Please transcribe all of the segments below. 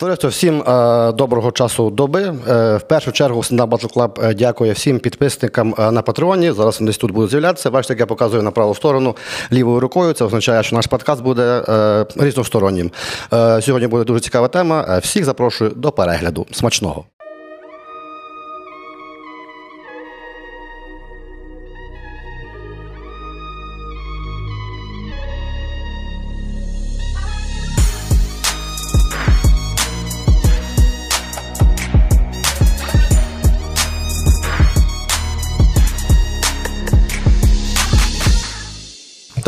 Товариство, всім е, доброго часу доби. Е, в першу чергу Up Battle Club дякує всім підписникам е, на Патреоні. Зараз вони десь тут будуть з'являтися. Бачите, як я показую на праву сторону лівою рукою. Це означає, що наш подкаст буде різностороннім. Сьогодні буде дуже цікава тема. Всіх запрошую до перегляду. Смачного.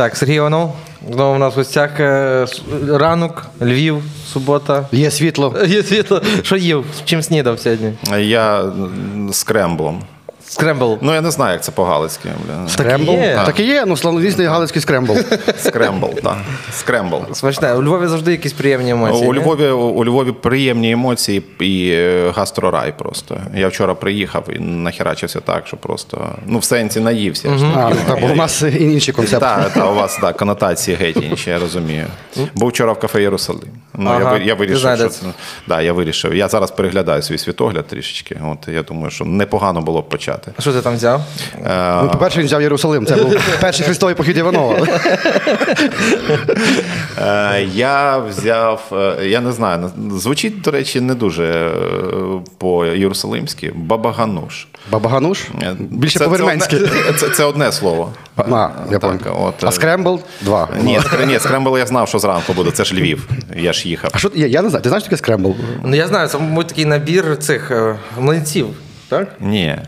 Так, Сергій Іванов. Знову у нас в гостях е, ранок, Львів, субота. Є світло. Є світло. Що їв? З Чим снідав сьогодні? Скремблом. Скрембл. Ну, я не знаю, як це по-галицьки. Скрембл. Так і є, ну славнозвісний галицький скрембл. Скрембл, так. Скрембл. Смачне. У Львові завжди якісь приємні емоції. У? Львові, у Львові приємні емоції і е, гастрорай просто. Я вчора приїхав і нахерачився так, що просто ну в сенсі наївся. ж. А, та, бо у нас і інші концепти. Так, та, у вас так, конотації геть інші, я розумію. Був вчора в кафе Єрусалим. Ну, я, Ага, ви- я вирішив, що це. Да, я вирішив. Я зараз переглядаю свій світогляд трішечки. От я думаю, що непогано було б почати. А що ти там взяв? Е, Ну, по-перше, він взяв Єрусалим. Це був перший хрестовий похід Іванова. Е, Я взяв, е, я не знаю, звучить, до речі, не дуже по-єрусалимськи. Бабагануш. Бабагануш? Більше по-верменськи. Це, одне- це, це одне слово. А, я Так, от, А скрембл два. Ні, ні, скрембл я знав, що зранку буде. Це ж Львів. Я ж їхав. А що я, я не знаю, ти знаєш таке скрембл? Ну я знаю, це мабуть такий набір цих млинців. Так? Ні.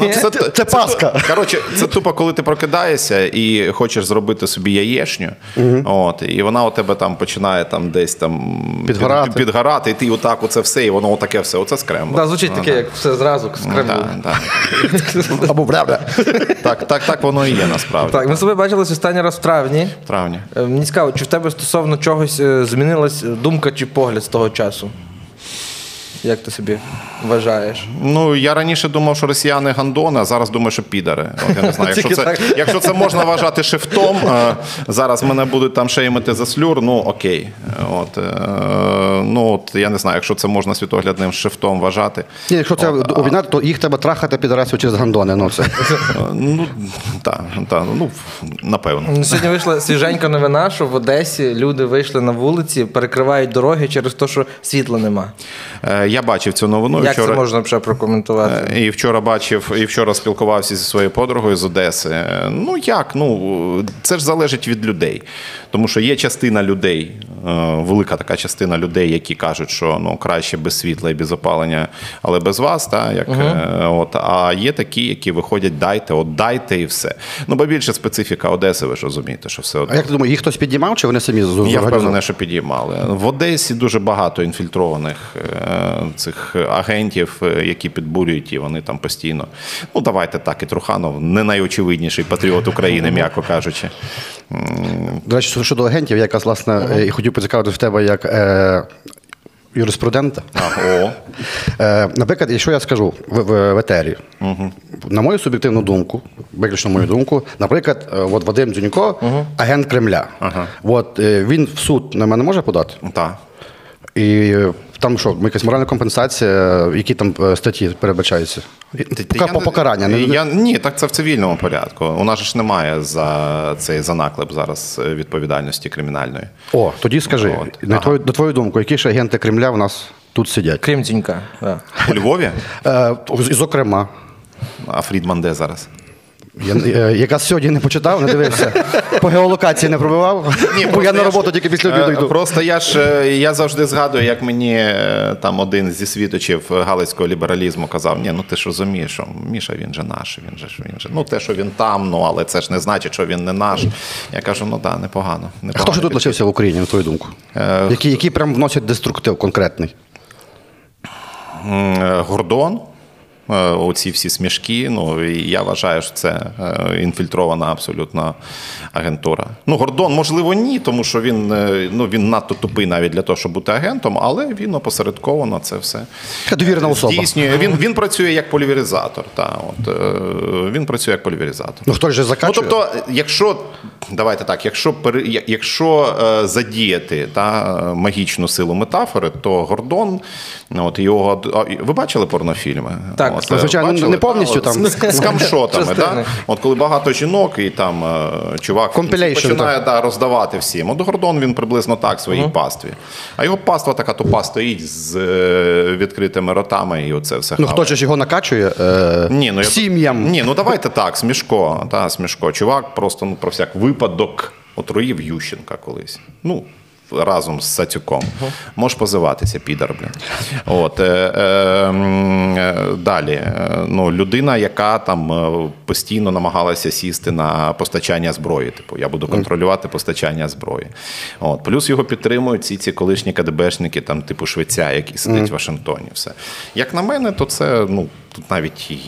Ну, Це- це Пасха. Коротше, це тупо, коли ти прокидаєшся і хочеш зробити собі яєчню, от, і вона у тебе там починає там десь там Підгорати. під- підгорати, і ти отак оце все, і воно отаке все. Оце скрембл. Да, звучить таке, як все зразу, так. Або бля-бля. Так, так, так воно і є насправді. Так, ми з тобою бачились останній раз в травні. В травні. Е, Мені цікаво, чи в тебе стосовно чогось е, змінилась думка чи погляд з того часу? Як ти собі вважаєш? Ну я раніше думав, що росіяни гандони, а зараз думаю, що підари. От, я не знаю, якщо це, якщо це можна вважати шифтом, е, зараз мене будуть там шеймити за слюр. Ну окей. От, е, ну от я не знаю, якщо це можна світоглядним шифтом вважати. Ні, якщо це обійнати, то їх треба трахати підарасів через гандони. Ну, це. Ну так, та, ну напевно. Ну, Сьогодні вийшла свіженька новина, що в Одесі люди вийшли на вулиці, перекривають дороги через те, що світла нема. Е, Я бачив цю новину Як вчора. це можна ще прокоментувати? Е, І вчора бачив, і вчора спілкувався зі своєю подругою з Одеси. Е, Ну як? Ну це ж залежить від людей. Тому що є частина людей, велика така частина людей, які кажуть, що ну краще без світла і без опалення, але без вас, та, як, е, от, а є такі, які виходять, дайте, от дайте і все. Ну, бо більше специфіка Одеси, ви ж розумієте, що все А одно. як ти думаєш, їх хтось підіймав, чи вони самі Я впевнений, що підіймали. В Одесі дуже багато інфільтрованих е, цих агентів, е, які підбурюють, і вони там постійно. Ну, давайте так, і Труханов не найочевидніший патріот України, м'яко кажучи. До речі, щодо агентів, я якраз власне і хотів поцікавити в тебе як юриспрудента. А, о, Е, наприклад, якщо я скажу в, в, в етері, на мою суб'єктивну думку, виключно мою думку, наприклад, е, от Вадим Дзюнько, агент Кремля. Ага. От, е, він в суд на мене може подати? так. І е, там що, якась моральна компенсація, е, які там е, статті передбачаються? Пока- я по покарання. не- Я, ні, так це в цивільному порядку. У нас ж немає за цей за наклеп зараз відповідальності кримінальної. О, тоді скажи, От, на, ага. твою, на твою думку, які ж агенти Кремля в нас тут сидять? Крім дзінька. Да. У Львові? Зокрема, А Фрідман де зараз? Я, е, якраз сьогодні не почитав, не дивився. По геолокації не пробивав. Бо я на роботу тільки після обіду Е, йду. Просто я ж е, я завжди згадую, як мені там один зі світочів галицького лібералізму казав: ні, ну ти ж розумієш, що Міша він же наш, він же він же. Ну те, що він там, ну але це ж не значить, що він не наш. Я кажу, ну так, да, непогано. Хто ж тут лишився в Україні, на твою думку? Е, Які, які прям вносять деструктив конкретний? Гордон. Е, Оці всі смішки. Ну і я вважаю, що це е, інфільтрована абсолютно агентура. Ну, Гордон, можливо, ні, тому що він, е, ну, він надто тупий навіть для того, щоб бути агентом, але він опосередковано це все Така довірена особа. здійснює. Він, він працює як полівіризатор. Та, от, він працює як полівіризатор. Ну хто ж же Ну, тобто, якщо давайте так, якщо якщо е, задіяти та, е, магічну силу метафори, то Гордон, от його ви бачили порнофільми? Так, От, ну, звичайно, бачили? не повністю Та, там. з, з камшотами. Да? От коли багато жінок, і там е, чувак починає да, роздавати всім. От Гордон він приблизно так в своїй пастві. А його паства така тупа стоїть з е, відкритими ротами, і оце все Ну хаває. хто ж його накачує е, Ні, ну, сім'ям. Ні, ну давайте так, смішко. Та, смішко. Чувак просто ну, про всяк випадок отруїв Ющенка колись. Ну, разом з Сацюком. Можеш позиватися, підар, блін. От, е, е, е, далі. Е, Ну, людина, яка там е, постійно намагалася сісти на постачання зброї. Типу, я буду контролювати постачання зброї. От. Плюс його підтримують ці, ці колишні КДБшники, там, типу Швеця, який сидить в Вашингтоні. Все. Як на мене, то це ну, тут навіть і,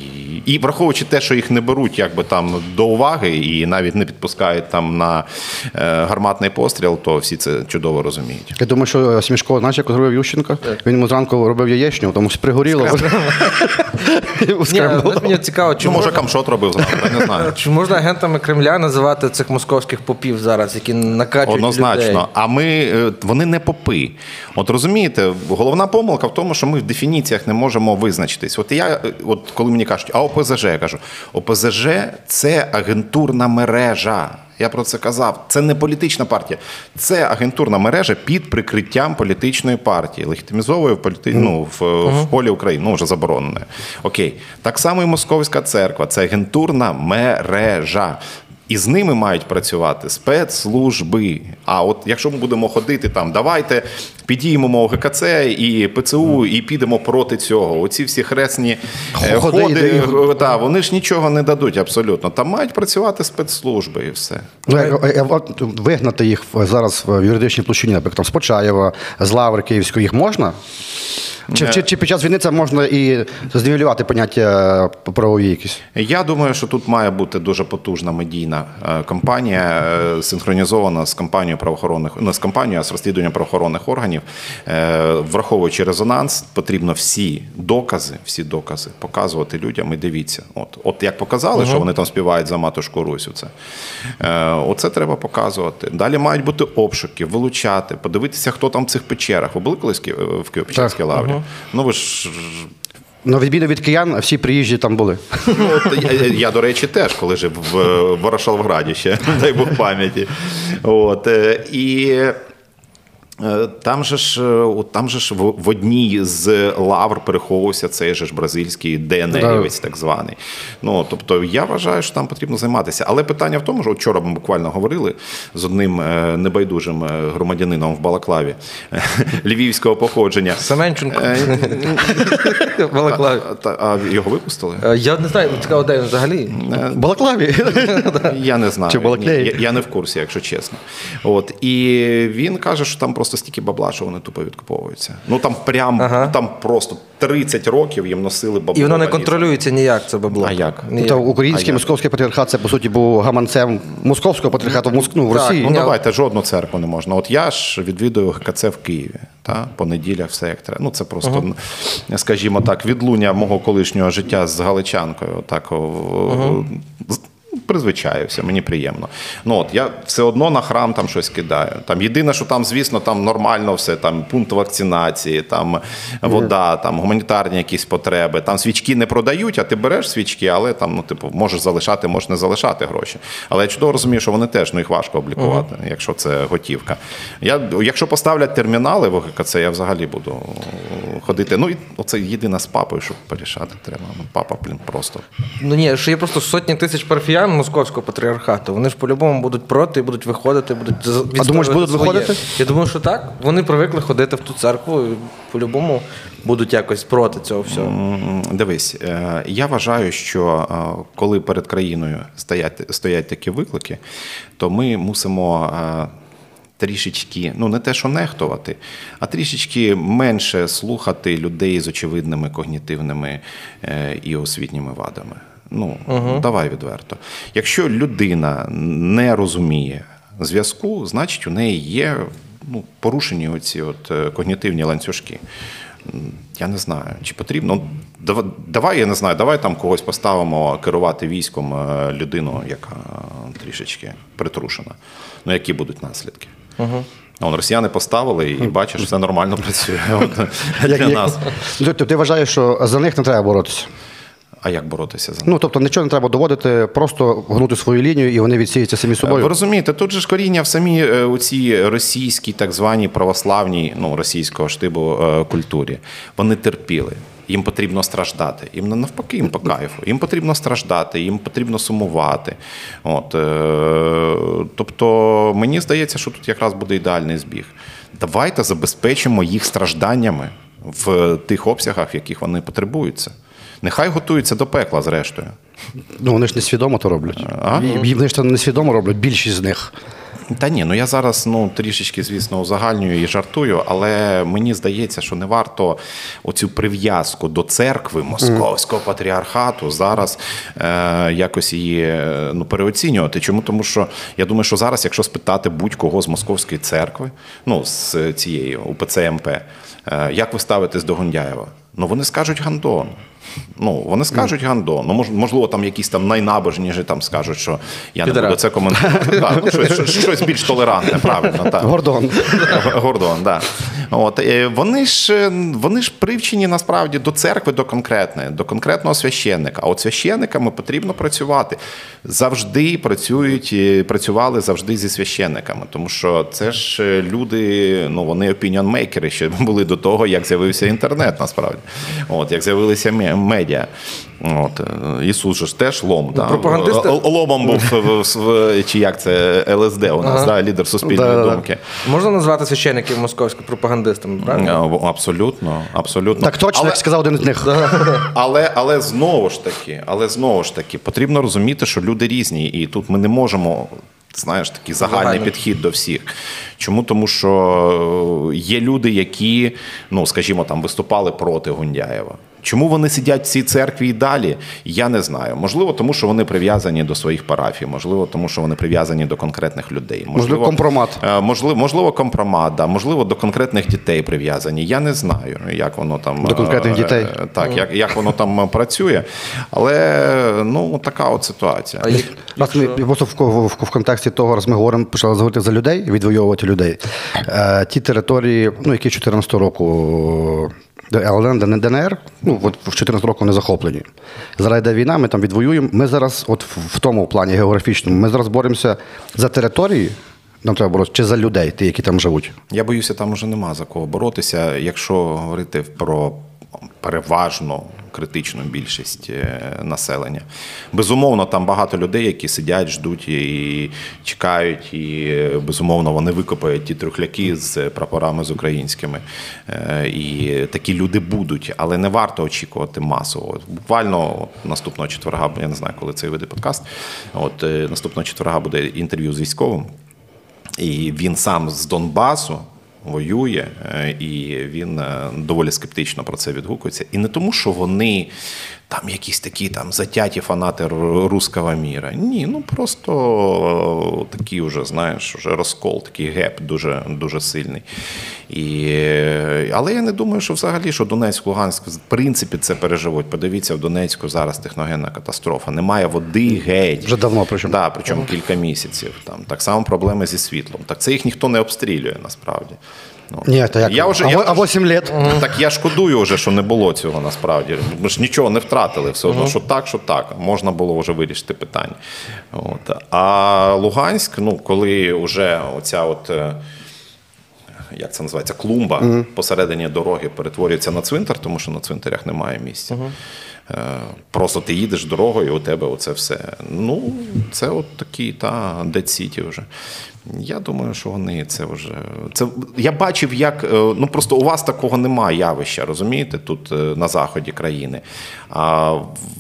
і враховуючи те, що їх не беруть якби там до уваги і навіть не підпускають там на е, гарматний постріл, то всі це чудово розуміють. Я думаю, що Смішко, знаєш, як зробив Ющенко? Він йому зранку робив яєчню, тому що пригоріло. Мені цікаво, чи Чи може камшот робив зранку, я не знаю. чи можна агентами Кремля називати цих московських попів зараз, які накачують Однозначно. людей? А ми е, вони не попи. От розумієте, головна помилка в тому, що ми в дефініціях не можемо визначитись. От я, е, от коли мені кажуть, а ОПЗЖ, я кажу, ОПЗЖ це агентурна мережа. Я про це казав. Це не політична партія, це агентурна мережа під прикриттям політичної партії, легітимізовує в політи... ну, в, в полі України, ну вже заборонене. Окей, так само і Московська церква, це агентурна мережа. І з ними мають працювати спецслужби. А от якщо ми будемо ходити там, давайте підіймемо ГКЦ і ПЦУ і підемо проти цього. Оці всі хресні е, Ходи, ходи, йди. г- та, вони ж нічого не дадуть абсолютно. Там мають працювати спецслужби і все. Ну, от вигнати їх зараз в юридичній площині, наприклад, там, з Почаєва, з Лаври Київської, їх можна? Чи, чи, чи під час війни це можна і знівелювати поняття е, правові якісь? Я думаю, що тут має бути дуже потужна медійна е, кампанія, е, синхронізована з кампанією правоохоронних не з кампанією, а з розслідуванням правоохоронних органів. Е, Враховуючи резонанс, потрібно всі докази, всі докази показувати людям. І дивіться, от, от як показали, що вони там співають за матушку Русю. Це е, оце треба показувати. Далі мають бути обшуки, вилучати, подивитися, хто там в цих печерах. Ви були колись в Києво-Печерській лаврі? Ну ви ж На відміну від киян, всі приїжджі там були. Ну, от я, я, я, до речі, теж, коли жив в Ворошиловграді ще, дай Бог пам'яті. От, е, і там же ж, е, там же ж в, одній з лавр переховувався цей же ж бразильський ДНРівець, так званий. Ну, тобто я вважаю, що там потрібно займатися. Але питання в тому, що вчора ми буквально говорили з одним е, небайдужим е, громадянином в Балаклаві е, львівського походження. Семенченко. Е, Балаклаві. а, його випустили? Е, Я не знаю, цікаво, де він взагалі. В Балаклаві. Я не знаю. Чи Я, я не в курсі, якщо чесно. От. І він каже, що там просто стільки бабла, що вони тупо відкуповуються. Ну там прям Ага. там просто 30 років їм носили бабло. І воно не контролюється ніяк, це бабло. А як? Ніяк. Тобто український А московський патріархат це по суті був гаманцем московського патріархату в Моск... ну, в Так, Росії. Ну давайте жодну церкву не можна. От я ж відвідую ГКЦ в Києві. Та? По неділях все як треба. Ну це просто, скажімо так, відлуння мого колишнього життя з Галичанкою. Так, з- Призвичаюся, мені приємно. Ну от я все одно на храм там щось кидаю. Там єдине, що там, звісно, там нормально все, там пункт вакцинації, там вода, там гуманітарні якісь потреби. Там свічки не продають, а ти береш свічки, але там, ну, типу, можеш залишати, можеш не залишати гроші. Але я чудово розумію, що вони теж ну їх важко облікувати, якщо це готівка. Я, якщо поставлять термінали в ОГКЦ, я взагалі буду ходити. Ну і оце єдине з папою, щоб порішати треба. Папа, блін, просто. Ну ні, що є просто сотні тисяч парафіян московського патріархату. Вони ж по-любому будуть проти, будуть виходити, будуть відстоювати думаєш, будуть своє. виходити? Я думаю, що так. Вони привикли ходити в ту церкву і по-любому будуть якось проти цього всього. Дивись, е, я вважаю, що е, коли перед країною стоять, стоять такі виклики, то ми мусимо. е, Трішечки, ну не те, що нехтувати, а трішечки менше слухати людей з очевидними когнітивними і освітніми вадами. Ну, давай відверто. Якщо людина не розуміє зв'язку, значить у неї є ну, порушені оці от е, когнітивні ланцюжки. Я не знаю, чи потрібно. Дава- Давай, я не знаю, давай там когось поставимо керувати військом е, людину, яка трішечки притрушена. Ну, які будуть наслідки? Угу. Вон, росіяни поставили, і бачиш, все нормально працює. Для нас. Ну, Ти, ти вважаєш, що за них не треба боротися? А як боротися за них? Ну, тобто нічого не треба доводити, просто гнути свою лінію, і вони відсіються самі собою. Ви розумієте, тут же ж коріння в самій е, у цій російській, так званій православній, ну російського штибу е, культурі. Вони терпіли. Їм потрібно страждати. Їм не навпаки, їм по кайфу. Їм потрібно страждати, їм потрібно сумувати. От, е, тобто, мені здається, що тут якраз буде ідеальний збіг. Давайте забезпечимо їх стражданнями в тих обсягах, в яких вони потребуються. Нехай готуються до пекла, зрештою. Ну, вони ж несвідомо то роблять. А? Вони ж то несвідомо роблять, більшість з них. Та ні, ну я зараз ну трішечки, звісно, узагальнюю і жартую, але мені здається, що не варто оцю прив'язку до церкви московського патріархату зараз е, якось її е, ну, переоцінювати. Чому? Тому що я думаю, що зараз, якщо спитати будь-кого з московської церкви, ну з цієї УПЦ МП, е, як ви ставитесь до Гундяєва? Ну вони скажуть гандон. Ну, вони скажуть гандон. Ну, можливо, там якісь там найнабожніші там скажуть, що я не буду це коментувати. Так, ну, щось, більш толерантне, правильно. Так. Гордон. Гордон, да. От, е, вони, ж, е, вони ж привчені насправді до церкви, до конкретної, до конкретного священника. А от священниками потрібно працювати. Завжди працюють, е, працювали завжди зі священниками, тому що це ж люди, ну вони опініонмейкери ще були до того, як з'явився інтернет, насправді. От, як з'явилися ме- медіа. От, е, Ісус же ж теж лом. Да? пропагандисти- Ломом був в- в- в- чи як це ЛСД у нас, да, лідер суспільної Да-да-да. думки. Можна назвати священиків московських пропагандистами, правильно? Е, Абсолютно, абсолютно. Так точно, але, як сказав один з них. але, але знову ж таки, але знову ж таки, потрібно розуміти, що люди різні, і тут ми не можемо. Знаєш, такий загальний Загально. підхід до всіх. Чому? Тому що е, є люди, які, ну скажімо, там виступали проти Гундяєва. Чому вони сидять в цій церкві і далі? Я не знаю. Можливо, тому що вони прив'язані до своїх парафій, можливо, тому що вони прив'язані до конкретних людей. Можливо, компромат. Е, Можливо, можливо, компромат, да. можливо, до конкретних дітей прив'язані. Я не знаю, як воно там До конкретних е, дітей. е, Так, як, як воно там працює. Але ну така от ситуація. А як- Раз ми просто в, в, в контексті того, раз ми говоримо, почали говорити за людей, відвоювати людей. Е, ті території, ну, які 14 року ЛНР, ДНР, ну, от в 14 року не захоплені. Зараз йде війна, ми там відвоюємо. Ми зараз, от в, тому плані географічному, ми зараз боремося за території, нам треба боротися, чи за людей, ті, які там живуть. Я боюся, там уже нема за кого боротися. Якщо говорити про переважну критичну більшість е, населення. Безумовно, там багато людей, які сидять, ждуть і чекають, і е, безумовно вони викопають ті трухляки з прапорами з українськими. Е, І такі люди будуть, але не варто очікувати масово. Буквально наступного четверга, я не знаю, коли цей вийде подкаст. От наступного четверга буде інтерв'ю з військовим. І він сам з Донбасу воює, е, і він е, доволі скептично про це відгукується. І не тому, що вони там якісь такі там затяті фанати ру- руского міра. Ні, ну просто е, такий вже, знаєш, вже розкол, такий геп дуже, дуже сильний. І, але я не думаю, що взагалі, що Донецьк, Луганськ, в принципі, це переживуть. Подивіться, в Донецьку зараз техногенна катастрофа. Немає води геть. Вже давно причому. Да, причому кілька місяців. Там так само проблеми зі світлом. Так це їх ніхто не обстрілює насправді. Ну, Ні, то як? Я вже, а, я, а 8 літ. Так я шкодую вже, що не було цього насправді. Ми ж нічого не втратили. Все одно, що так, що так. Можна було вже вирішити питання. От. А Луганськ, ну, коли вже оця от. е, Як це називається? Клумба посередині дороги перетворюється на цвинтар, тому що на цвинтарях немає місця. Е, Просто ти їдеш дорогою, і у тебе оце все. Ну, це от такі, та, Dead City вже. Я думаю, що вони це вже. Це, я бачив, як. е, Ну просто у вас такого немає явища, розумієте, тут е, на заході країни. А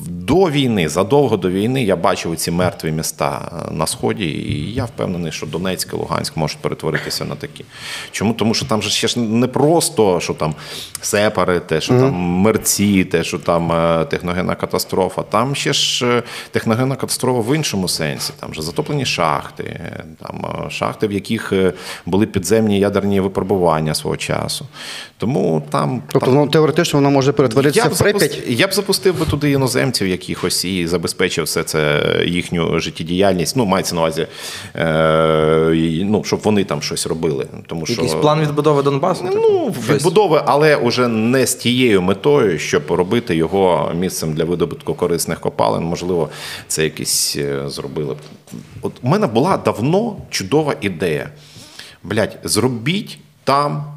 до війни, задовго до війни, я бачив ці мертві міста е, на сході, і я впевнений, що Донецьк і Луганськ можуть перетворитися на такі. Чому? Тому що там же ще ж не просто, що там сепари, те, що там мерці, те, що там техногенна катастрофа. Там ще ж техногенна катастрофа в іншому сенсі. Там же затоплені шахти, там шахти, в яких е, були підземні ядерні випробування свого часу. Тому там. Тобто, ну, теоретично воно може перетворитися Я б, в Прип'ять. запусти- я б запустив би туди іноземців якихось і забезпечив все це їхню життєдіяльність. Ну, мається на увазі, е, ну, щоб вони там щось робили. Тому що, Якийсь план відбудови Донбасу? типу? Ну, відбудови, але уже не з тією метою, щоб робити його місцем для видобутку корисних копалин. Можливо, це якісь е, зробили. б. От у мене була давно чудова ідея. Блять, зробіть там.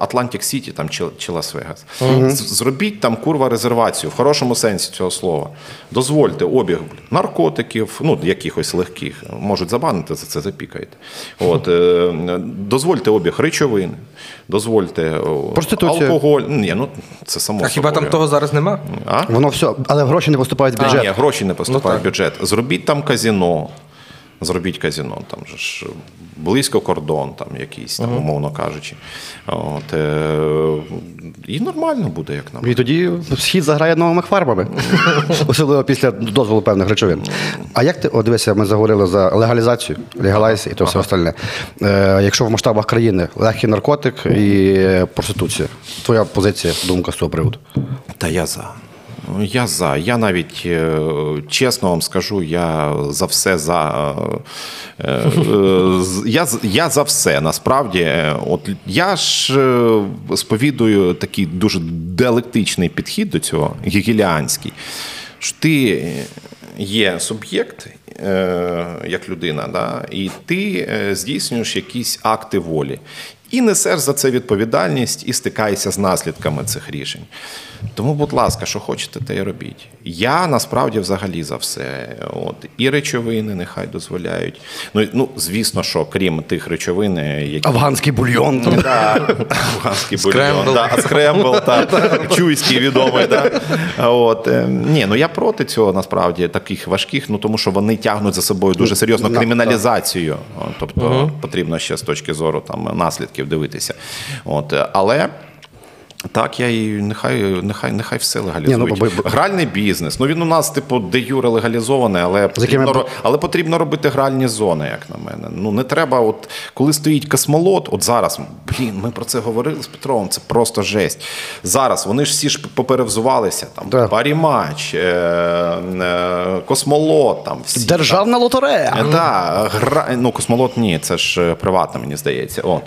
Атлантик Сіті там чи, Лас-Вегас. З- Зробіть там курва резервацію в хорошому сенсі цього слова. Дозвольте обіг блін, наркотиків, ну якихось легких, можуть забанити за це, запікайте. От, е, дозвольте обіг речовин, дозвольте алкоголь. Ні, ну це само. А хіба там того зараз нема? А? Воно все, але гроші не поступають в А, ні, гроші не поступають Ну, в бюджет. Зробіть там казіно. Зробіть казіно, там же ж близько кордон, там якийсь, там, умовно кажучи. От, е, і нормально буде, як нам. І тоді схід заграє новими фарбами, особливо після дозволу певних речовин. А як ти, о, дивися, ми заговорили за легалізацію, легалайз і то все остальне. Е, якщо в масштабах країни легкий наркотик і е, проституція, твоя позиція, думка з цього приводу? Та я за. Я за. Я навіть е, чесно вам скажу, я за все за. е, е, Я, я за все насправді. От я ж сповідую такий дуже диалектичний підхід до цього, гегеліанський. Що ти є суб'єкт, як людина, да, і ти здійснюєш якісь акти волі. І несеш за це відповідальність і стикаєшся з наслідками цих рішень. Тому, будь ласка, що хочете, те й робіть. Я насправді взагалі за все. От і речовини нехай дозволяють. Ну, ну звісно, що крім тих речовин, які Афганський бульйон. там. так, афганський бульйон, да, скрембл, так, чуйський відомий. Да. От, е, ні, ну я проти цього насправді таких важких, ну тому що вони тягнуть за собою дуже серйозно криміналізацію. О, Тобто потрібно ще з точки зору там, наслідків дивитися. От, але. Так, я і нехай, нехай, нехай все легалізують. Ні, ну, бо- Гральний бізнес. Ну він у нас, типу, де юре легалізований, але потрібно, якими- але потрібно робити гральні зони, як на мене. Ну не треба, от коли стоїть космолот, от зараз, блін, ми про це говорили з Петровим, це просто жесть. Зараз вони ж всі ж поперевзувалися. Там Так. Парімач, е, е, космолот, там всі. Державна лотерея. Е, Да, гра... ну, космолот ні, це ж е, приватно, мені здається. От.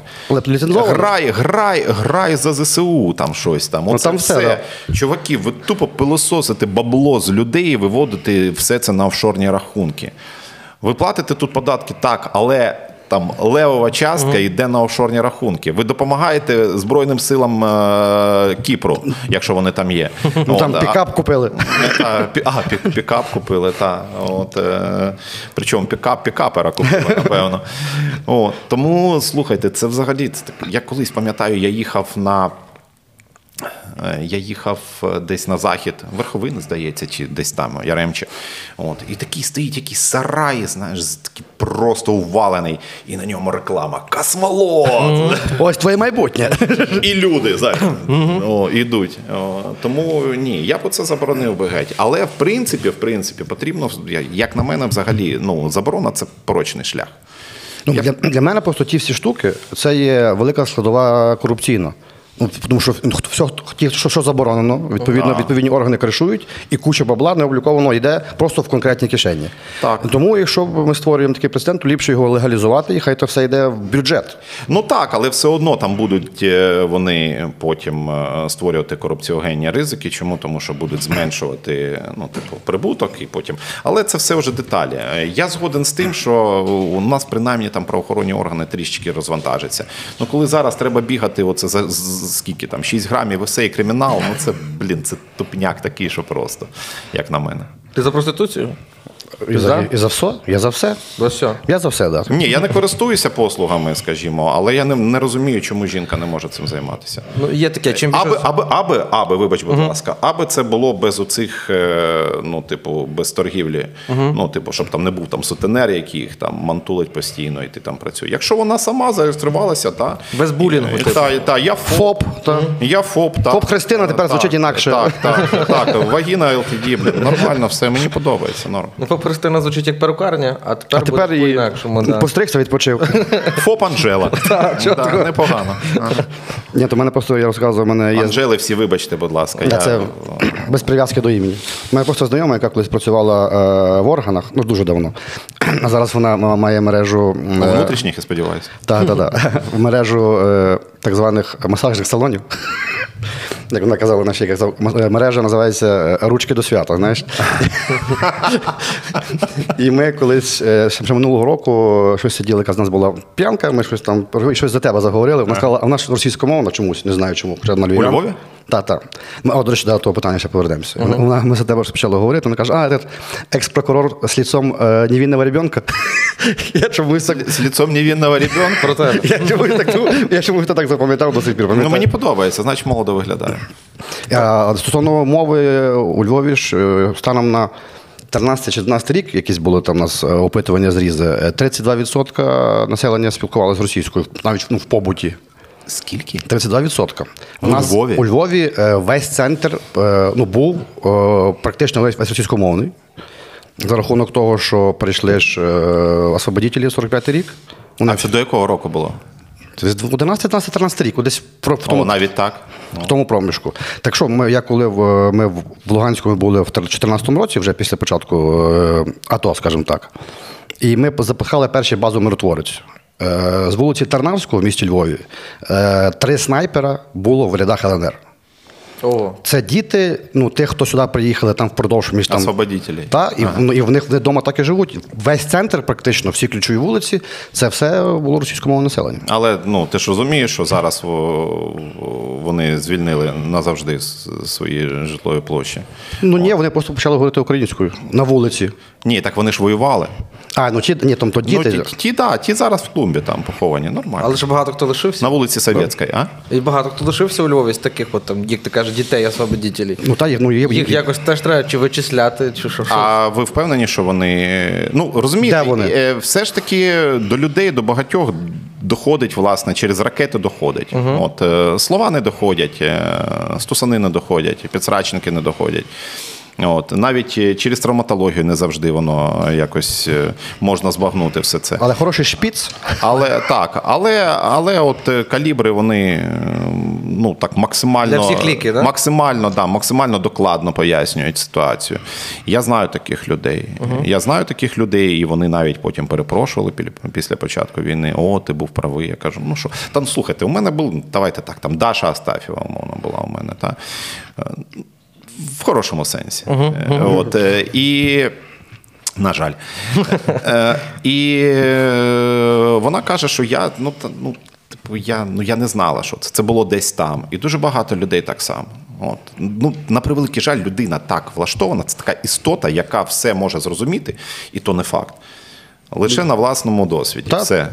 Грай, грай, грай за ЗСУ, там щось там. Оце там все, Чуваки, ви тупо пилососите бабло з людей і виводите все це на офшорні рахунки. Ви платите тут податки так, але. Там левова частка йде на офшорні рахунки. Ви допомагаєте Збройним силам е, Кіпру, якщо вони там є. Ну, там пікап купили. А, пік, пікап купили, так. Е, причому пікап пікапера купили, напевно. Тому слухайте, це взагалі. Я колись пам'ятаю, я їхав на. Е, Я їхав е, десь на захід, верховини, здається, чи десь там, Яремче. От, і такий стоїть якийсь сарай, знаєш, такий просто увалений, і на ньому реклама Космолот! Ось твоє майбутнє. І люди зараз о, йдуть. О, тому ні, я б це заборонив би геть. Але в принципі, в принципі, потрібно, як на мене, взагалі, ну, заборона це порочний шлях. Ну, для, для мене просто ті всі штуки це є велика складова корупційна. Ну, тому що ну, хто- все, хто- що, що заборонено, відповідно, відповідні органи кришують, і куча бабла необліковано йде просто в конкретні кишені. Так. Тому, якщо ми створюємо такий прецедент, то ліпше його легалізувати, і хай то все йде в бюджет. Ну так, але все одно там будуть е, вони потім е, створювати корупціогенні ризики. Чому? Тому що будуть зменшувати ну, типу, прибуток і потім. Але це все вже деталі. Я згоден з тим, що у нас принаймні там правоохоронні органи трішечки розвантажаться. Ну коли зараз треба бігати, оце за скільки там 6 грамів усе і кримінал, ну це блін, це тупняк такий, що просто, як на мене. Ти за проституцію? І за, і за все? Я за все. Бо все. Я за все, так. Да. Ні, я не користуюся послугами, скажімо, але я не, не розумію, чому жінка не може цим займатися. Ну, є таке, чим більше... Аби, аби, аби, аби, вибач, будь ласка, аби це було без оцих, е, ну, типу, без торгівлі. Ну, типу, щоб там не був там сутенер, який їх там мантулить постійно, і ти там працює. Якщо вона сама зареєструвалася, та Без булінгу, і- типу. Та, та, я ФОП. ФОП, та. Я ФОП, так. ФОП Христина тепер звучить інакше. Так, так, так. Вагіна ЛТД, блін, нормально все, мені подобається. Норм. По-простину звучить як перукарня, а тепер, А тепер буде і по-інакшому. Да. постригся, відпочив. ФОП Анжела. Так, непогано. Ні, то мене просто я розказував, мене є. Анжели всі, вибачте, будь ласка. Я... це без прив'язки до імені. У мене просто знайома, яка колись працювала е, в органах, ну дуже давно. А зараз вона має мережу. Е, внутрішніх, я сподіваюся. Так, так, так. Мережу е, так званих масажних салонів. Як вона казала, як казав, е, мережа називається е, Ручки до свята, знаєш. І ми колись е, ще минулого року щось сиділи, яка з нас була п'янка, ми щось там щось за тебе заговорили. Вона сказала, а вона ж російськомовна чомусь, не знаю чому. Хоча вона львів'ян. Львові? Так, так. Ми, о, до речі, до того питання ще повернемося. Вона, ми за тебе почали говорити, вона каже, а, этот екс-прокурор з лицом е, невинного ребенка. Я чомусь так З лицом невинного ребенка. Я чомусь так, думав- я чомусь так запам'ятав до сих пір. Ну, мені подобається, значить молодо виглядає. А, Стосовно мови у Львові ж е, станом на 13-14 рік, якісь були там у нас е, опитування зрізи, е, 32% населення спілкувалося російською, навіть ну, в побуті. Скільки? 32%. У У нас Львові? у Львові е, весь центр е, ну, був е, практично весь, російськомовний. За рахунок того, що прийшли ж е, освободителі 45-й рік. Вони А це до якого року було? Це з 11, 12, 13 рік, десь в тому, О, навіть так. в тому проміжку. Так що ми, я коли в, ми в Луганську були в 2014 році, вже після початку е, АТО, скажімо так. І ми запихали перші базу миротворець. Е, З вулиці Тарнавського в місті Львові е, три снайпера було в рядах ЛНР. О, Це діти, ну, тих, хто сюди приїхали там впродовж між там. Освободителі. Та, і, ну, і в них вони вдома так і живуть. Весь центр, практично, всі ключові вулиці, це все було російськомовне населення. Але ну ти ж розумієш, що зараз вони звільнили назавжди свої житлові площі. Ну ні, вони просто почали говорити українською на вулиці. Ні, так вони ж воювали. А, ну ті, ні, там то діти. Ну, ті, ті, да, ті зараз в клумбі там поховані, нормально. але ж багато хто лишився. На вулиці Совєтської, а? І багато хто лишився у Львові з таких, от там, як ти кажеш, дітей освободителів. Ну, та, ну, є, Їх якось теж треба чи вичисляти, чи що. що. А ви впевнені, що вони. Ну, розумієте, Де вони? е, все ж таки до людей, до багатьох доходить, власне, через ракети доходить. От, е, слова не доходять, е, стусани не доходять, підсрачники не доходять. От, навіть е, через травматологію не завжди воно якось е, можна збагнути все це. Але хороший шпіц. Але так, але, але от е, калібри вони е, ну так максимально Для всіх ліки, да? максимально, да, максимально докладно пояснюють ситуацію. Я знаю таких людей. Я знаю таких людей, і вони навіть потім перепрошували після початку війни. О, ти був правий. Я кажу, ну що там слухайте, у мене був, давайте так, там Даша Астафєва, умовно, була у мене. Та? В хорошому сенсі. Е, От, е, і на жаль. Е, І вона каже, що я, ну, та- ну, типу, я, ну, я не знала, що це. Це було десь там. І дуже багато людей так само. От. Ну, на превеликий жаль, людина так влаштована, це така істота, яка все може зрозуміти, і то не факт. Лише на власному досвіді. Так. Все.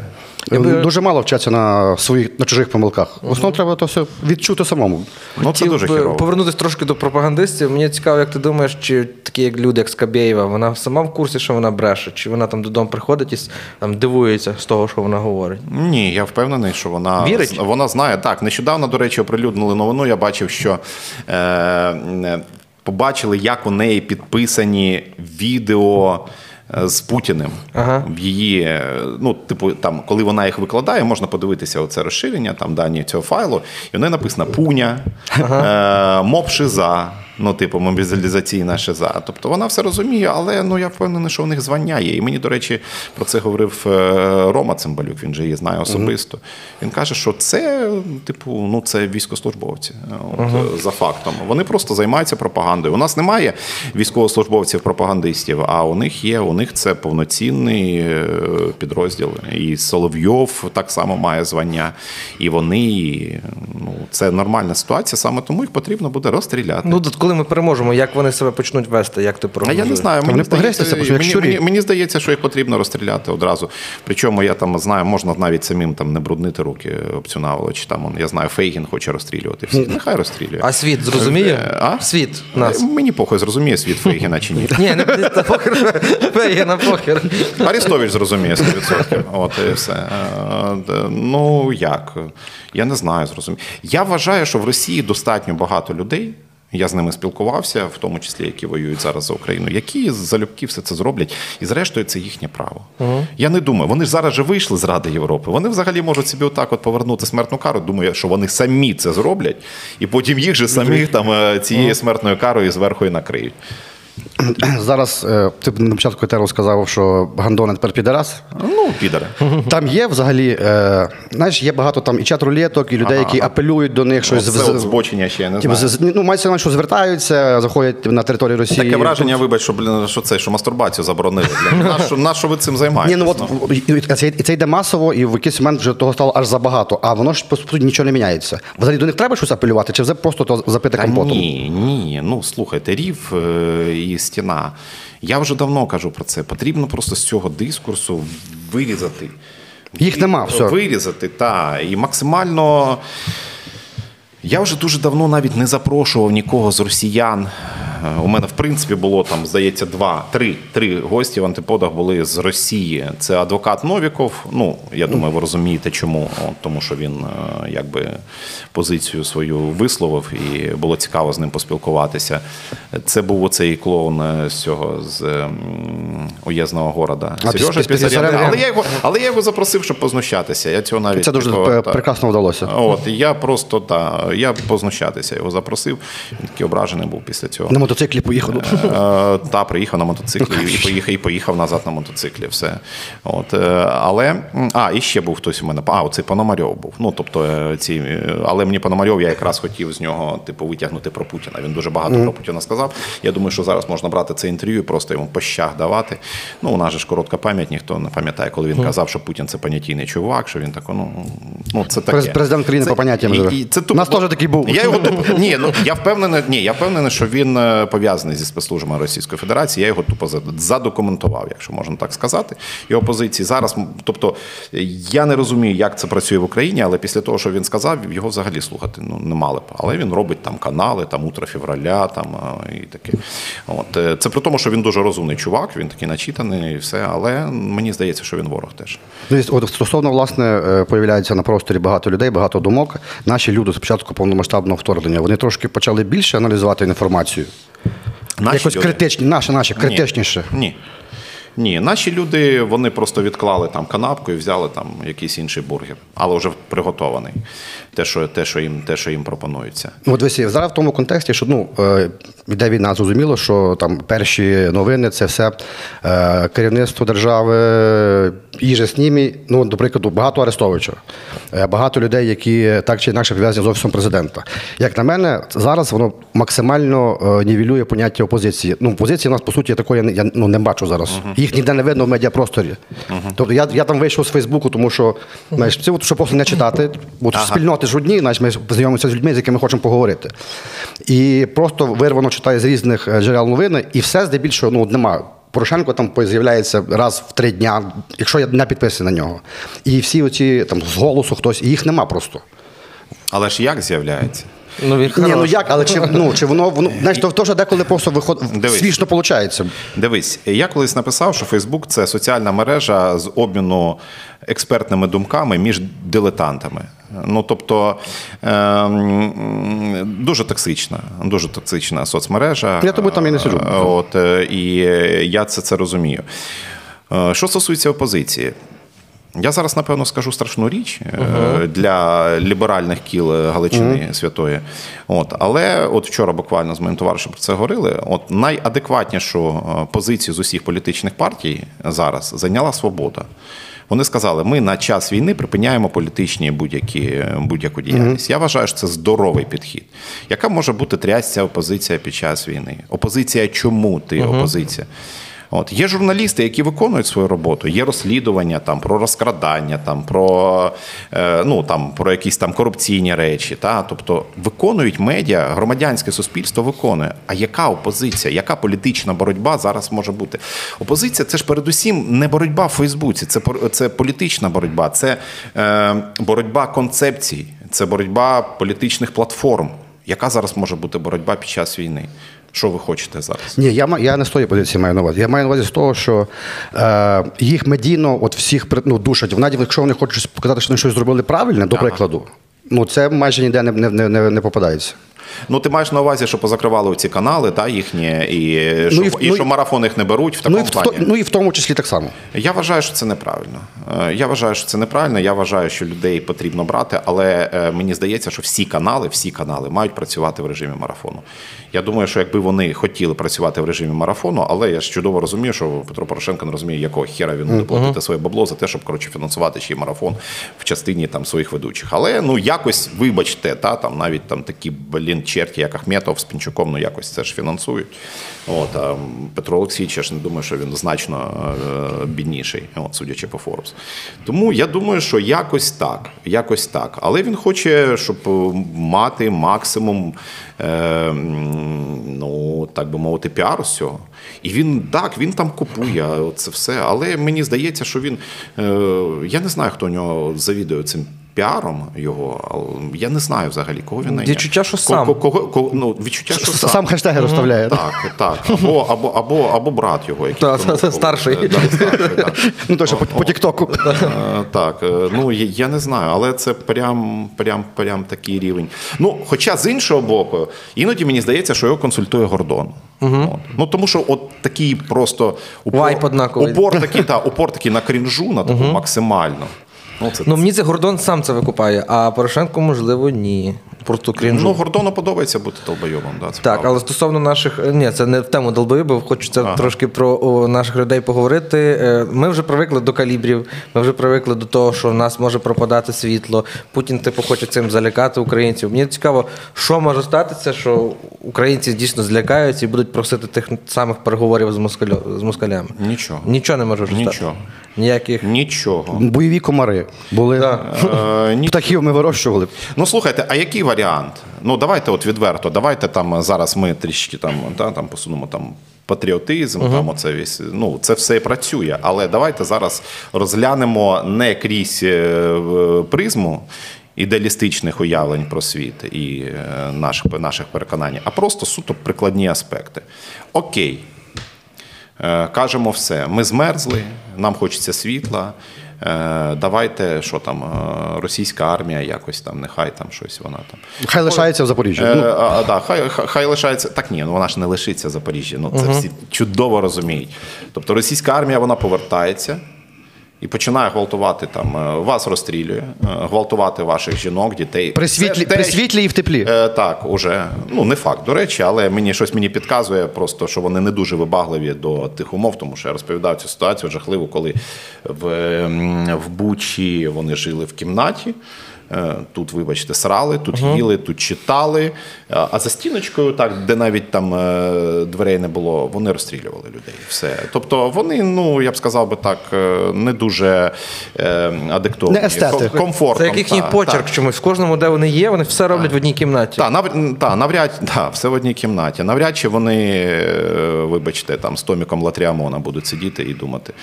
Дуже мало вчаться на своїх на чужих помилках. В основному треба то все відчути самому. Ну, це дуже хірово. Повернутися трошки до пропагандистів. Мені цікаво, як ти думаєш, чи такі як люди, як Скабєєва, вона сама в курсі, що вона бреше, чи вона там додому приходить і там дивується з того, що вона говорить. Ні, я впевнений, що вона Вірить? вона знає. Так, нещодавно, до речі, оприлюднили новину. Я бачив, що е, е, побачили, як у неї підписані відео. Е, З Путіним Ага. в її, е, ну, типу, там, коли вона їх викладає, можна подивитися оце розширення, там дані цього файлу, і в неї написано Пуня, е, МОП Шиза, ну, типу, мобілізаційна шиза. Тобто вона все розуміє, але ну, я впевнений, що у них звання є. І мені, до речі, про це говорив е, Рома Цимбалюк, він же її знає особисто. Він каже, що це, типу, ну, це військовослужбовці е, от, е, за фактом. Вони просто займаються пропагандою. У нас немає військовослужбовців-пропагандистів, а у них є, у них це повноцінний підрозділ. І Соловйов так само має звання. І вони, ну, це нормальна ситуація, саме тому їх потрібно буде розстріляти. Ну, коли ми переможемо, як вони себе почнуть вести, як ти А я не знаю, мені здається, почнуть як мені, мені, мені здається, що їх потрібно розстріляти одразу. Причому я там знаю, можна навіть самим там не бруднити руки об цю наволоч. Там он, я знаю, Фейгін хоче розстрілювати всі. Нехай розстрілює. А світ зрозуміє? Е, а? Світ нас. Мені похуй зрозуміє світ Фейгіна чи ні. Ні, не похер. Фейгіна похер. Арістович зрозуміє 100%. От і все. Е, Ну як? Я не знаю, зрозумію. Я вважаю, що в Росії достатньо багато людей. Я з ними спілкувався, в тому числі, які воюють зараз за Україну, які залюбки все це зроблять, і зрештою це їхнє право. Я не думаю, вони ж зараз же вийшли з Ради Європи. Вони взагалі можуть собі отак от повернути смертну кару. Думаю, що вони самі це зроблять, і потім їх же самих там е, цією смертною карою зверху і накриють. Зараз е, ти на початку етеру сказав, що Гандона тепер підарас. Ну, підари. Там є взагалі, е, знаєш, є багато там і чат-рулеток, і людей, Ага, які ага. апелюють до них щось. Це з- от збочення ще я не Типу, знаю. з- ну, мається на що звертаються, заходять на територію Росії. Таке враження, вибач, що блін, що це, що мастурбацію заборонили. На що, на що ви цим Ні, ну от і- і це, йде масово, і в якийсь момент вже того стало аж забагато. А воно ж по суті нічого не міняється. Взагалі до них треба щось апелювати, чи вже просто то запити компотом? ні, ні. Ну слухайте, рів е, і стіна. Я вже давно кажу про це. Потрібно просто з цього дискурсу вирізати. Їх нема, все. Вирізати, так. І максимально. Я вже дуже давно навіть не запрошував нікого з росіян. Е, У мене, в принципі, було там, здається, два, три, три гості в антиподах були з Росії. Це адвокат Новіков. Ну, я думаю, ви розумієте, чому. От, тому що він е, якби позицію свою висловив, і було цікаво з ним поспілкуватися. Це був оцей клоун е, з цього з ем, уєзного города. А, Сережа. Пісарян. Але я його, але я його запросив, щоб познущатися. Я цього навіть Це дуже такого, пе- та- прекрасно вдалося. От я просто та я познущатися його запросив. Він такий ображений був після цього. Мотоциклі поїхали. Е, Та приїхав на мотоциклі і поїхав, і поїхав назад на мотоциклі. Все. От, е, але а, і ще був хтось у мене. А, оцей Пономарьов був. Ну, тобто, е, ці, але мені Пономарьов, я якраз хотів з нього типу, витягнути про Путіна. Він дуже багато про Путіна сказав. Я думаю, що зараз можна брати це інтерв'ю і просто йому по щах давати. Ну, у нас же ж коротка пам'ять, ніхто не пам'ятає, коли він казав, що Путін це понятійний чувак, що він тако, ну, ну це таке. Президент країни Це- по поняттям і- і це У нас теж такий був. Я його. Ні, ну я впевнений, ні, я впевнений, що він пов'язаний зі спецслужбами Російської Федерації. Я його тупо задокументував, якщо можна так сказати. Його позиції зараз. Тобто я не розумію, як це працює в Україні, але після того, що він сказав, його взагалі слухати ну не мали б. Але він робить там канали, там утро февраля, там е, і таке. От е, це при тому, що він дуже розумний чувак, він такий начитаний, і все. Але мені здається, що він ворог теж. Ну, От стосовно власне е, появляється на просторі багато людей, багато думок. Наші люди з початку повномасштабного вторгнення вони трошки почали більше аналізувати інформацію. Наші Якось люди- критичні, наші, наші, критичніше. Ні. Ні, наші люди вони просто відклали там канапку і взяли там якийсь інший бургер, але вже приготований. Те, що, те, що, їм, те, що їм пропонується. Ну, от дивіться, зараз в тому контексті, що ну, е, йде війна, зрозуміло, що там перші новини це все е, керівництво держави, і же з ними, ну, до прикладу, багато Арестовича, е, багато людей, які так чи інакше пов'язані з офісом президента. Як на мене, зараз воно максимально е, нівелює поняття опозиції. Ну, опозиції в нас, по суті, такої я, ну, не бачу зараз. Їх ніде не видно в медіапросторі. Тобто я, я там вийшов з Фейсбуку, тому що знаєш, це от, щоб просто не читати. От спільноти ж одні, знаєш, ми знайомимося з людьми, з якими хочемо поговорити. І просто вирвано читаю з різних е, джерел новини, і все здебільшого ну, от нема. Порошенко там з'являється раз в три дня, якщо я не підписаний на нього. І всі оці там з голосу хтось, їх нема просто. Але ж як з'являється? Ну, він Ні, ну як, але чи ну чи воно воно знаєш, то, то вже деколи просто виходить Дивись. смішно виходить. Дивись, я колись написав, що Фейсбук це соціальна мережа з обміну експертними думками між дилетантами. Ну тобто ем, дуже токсична, дуже токсична соцмережа. Я тому там і не сиджу. Е, От, е, і я це, це розумію. Е, Що стосується опозиції, я зараз, напевно, скажу страшну річ е, для ліберальних кіл Галичини Святої. От, але от вчора буквально з моїм товаришем про це говорили. От найадекватнішу е, позицію з усіх політичних партій зараз зайняла свобода. Вони сказали, ми на час війни припиняємо політичні будь-які будь-яку діяльність. Я вважаю, що це здоровий підхід. Яка може бути трясця опозиція під час війни? Опозиція чому ти опозиція? От є журналісти, які виконують свою роботу. Є розслідування там про розкрадання, там про е, ну там про якісь там корупційні речі. Та тобто виконують медіа, громадянське суспільство виконує. А яка опозиція, яка політична боротьба зараз може бути? Опозиція це ж передусім не боротьба в Фейсбуці, це це політична боротьба, це е, боротьба концепцій, це боротьба політичних платформ. Яка зараз може бути боротьба під час війни? Що ви хочете зараз? Ні, я, я не з тої позиції маю на увазі. Я маю на увазі з того, що е, їх медійно от всіх ну, душать. Навіть якщо вони хочуть показати, що вони щось зробили правильно, до прикладу, ну це майже ніде не, не, не, не попадається. Ну, ти маєш на увазі, що позакривали ці канали, та їхні, і, що, і і, в- ну, що марафон їх не беруть в Ну такому і, в, плані. ну і в тому числі так само. Я вважаю, що це неправильно. Е, Я вважаю, що це неправильно. Я вважаю, що людей потрібно брати, але е, мені здається, що всі канали, всі канали мають працювати в режимі марафону. Я думаю, що якби вони хотіли працювати в режимі марафону, але я ж чудово розумію, що Петро Порошенко не розуміє, якого хера він буде платити своє бабло за те, щоб коротше фінансувати ще й марафон в частині там своїх ведучих. Але ну якось, вибачте, та там навіть там такі блін черті, як Ахметов з Пінчуком, ну якось це ж фінансують. От а Петро Олексійович, я ж не думаю, що він значно е, бідніший, от, судячи по Форбс. Тому я думаю, що якось так, якось так. Але він хоче, щоб е, мати максимум, е, ну так би мовити, піару усього. І він так, він там купує це все. Але мені здається, що він. Е, я не знаю, хто у нього завідує цим. Піаром його, я не знаю взагалі, кого він. Відчуття, що сам. ко- Кого, кого, ну, відчуття, що сам. Сам хештеги розставляє. Так, так. Або, або, або, або брат його, який Та, та, та, старший. Ну точно по, по Тіктоку. Е, Так, е, ну я, не знаю, але це прям, прям, прям такий рівень. Ну, хоча з іншого боку, іноді мені здається, що його консультує Гордон. От. Ну тому що от такий просто упор, Вайп упор такий, та, упор такий на крінжу, на таку максимально. Ну, це, Ну мені це Гордон сам це викупає, а Порошенко, можливо, ні. Просто крінжу. ну, Гордону подобається бути долбойовим. Да, це Так, правда. але стосовно наших, ні, це не в тему долбоїбів, хочу це трошки про о, наших людей поговорити. Е, Ми вже привикли до калібрів, ми вже привикли до того, що в нас може пропадати світло. Путін, типу, хоче цим залякати українців. Мені цікаво, що може статися, що українці дійсно злякаються і будуть просити тих самих переговорів з, москалю, з москалями. Нічого. Нічого не може стати. Нічого. Ніяких. Нічого. Бойові комари були. Е, ні- Птахів ми вирощували. Ну слухайте, а який варіант? Ну давайте от відверто, давайте там зараз ми трішки там, та, там посунемо там. Патріотизм, там оце весь, ну це все працює. Але давайте зараз розглянемо не крізь е, призму ідеалістичних уявлень про світ і е, наших, наших переконань, а просто суто прикладні аспекти. Окей, Е, кажемо все. Ми змерзли, нам хочеться світла. Е, Давайте, що там, е, російська армія якось там, нехай там щось вона там. Хай лишається в Запоріжжі. Е, Ну, а, да, хай, хай, лишається. Так ні, ну вона ж не лишиться в Запоріжжі. Ну це всі чудово розуміють. Тобто російська армія вона повертається і починає гвалтувати там. е, Вас розстрілює, е, гвалтувати ваших жінок, дітей. при, світлі, при світлі і в теплі. Е, так, уже ну не факт, до речі, але мені щось мені підказує, просто що вони не дуже вибагливі до тих умов, тому що я розповідав цю ситуацію жахливу, коли в, ем, в Бучі вони жили в кімнаті. Е, Тут, вибачте, срали, тут їли, тут читали. Е, А за стіночкою, так, де навіть там е, дверей не було, вони розстрілювали людей. Все. Тобто вони, ну я б сказав би так, не дуже адиктовні. Не естети. Комфортом. Це як їхній та, почерк та. чомусь. В кожному, де вони є, вони все роблять в одній кімнаті. Так, нав... та, навряд та, все в одній кімнаті. Навряд чи вони, вибачте, там з Томіком Латріамона будуть сидіти і думати.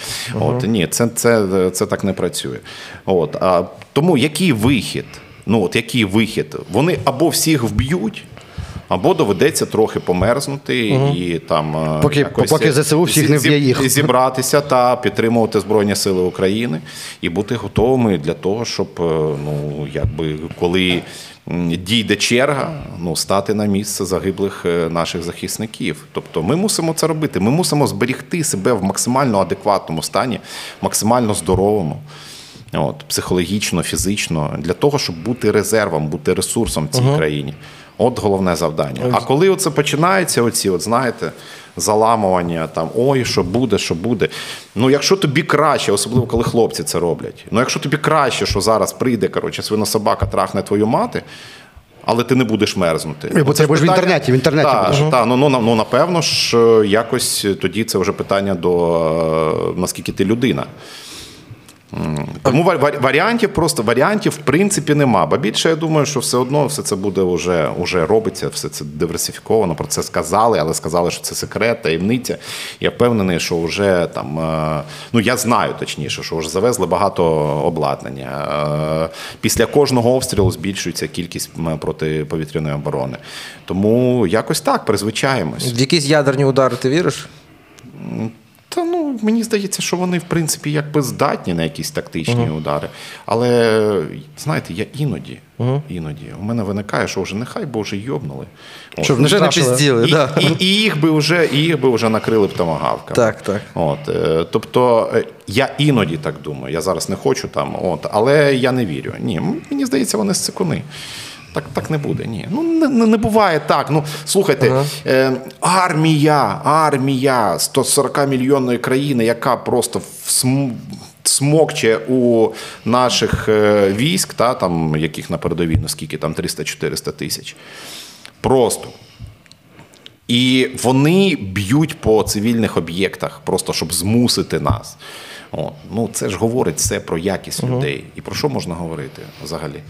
От, ні, це, це, це так не працює. От, а, тому який вихід? Ну, от який вихід? Вони або всіх вб'ють. Або доведеться трохи померзнути і там е, Поки- якось поки ЗСУ всіх не зі- вб'є їх. зібратися та підтримувати Збройні Сили України і бути готовими для того, щоб е, ну якби коли дійде черга, ну стати на місце загиблих е, наших захисників. Тобто ми мусимо це робити. Ми мусимо зберегти себе в максимально адекватному стані, максимально здоровому. От, психологічно, фізично, для того, щоб бути резервом, бути ресурсом в цій країні. От головне завдання. А коли оце починається, оці, от знаєте, заламування, там ой, що буде, що буде. Ну, якщо тобі краще, особливо коли хлопці це роблять, ну якщо тобі краще, що зараз прийде, коротше, свинособака трахне твою мати. але ти не будеш мерзнути. Бо це ж будеш в інтернеті, в інтернеті Так, будеш. та, ну, ну, ну, напевно ж, якось тоді це вже питання до е, наскільки ти людина. Тому ва- ва- варіантів просто варіантів в принципі нема. Бо більше я думаю, що все одно все це буде вже, вже робиться, все це диверсифіковано. Про це сказали, але сказали, що це секрет, таємниця. Я впевнений, що вже там, е, ну я знаю точніше, що вже завезли багато обладнання. Е, Після кожного обстрілу збільшується кількість протиповітряної оборони. Тому якось так призвичаємось. В якісь ядерні удари ти віриш? Та ну мені здається, що вони в принципі якби здатні на якісь тактичні удари. Але знаєте, я іноді, іноді у мене виникає, що вже нехай би вже йобнули. Щоб Вже не пізділи, І, да. і, і їх би вже і їх би вже накрили б томагавками. Так, так. От, е, тобто е, я іноді так думаю. Я зараз не хочу там, от, але я не вірю. Ні, мені здається, вони сцикуни. Так, так не буде. Ні. Ну не, не, буває так. Ну слухайте, е, армія, армія 140 мільйонної країни, яка просто всм- смокче у наших е, військ, та там яких на передовій, ну скільки там 300-400 тисяч. Просто. І вони б'ють по цивільних об'єктах, просто щоб змусити нас. О, ну це ж говорить все про якість людей. І про що можна говорити взагалі?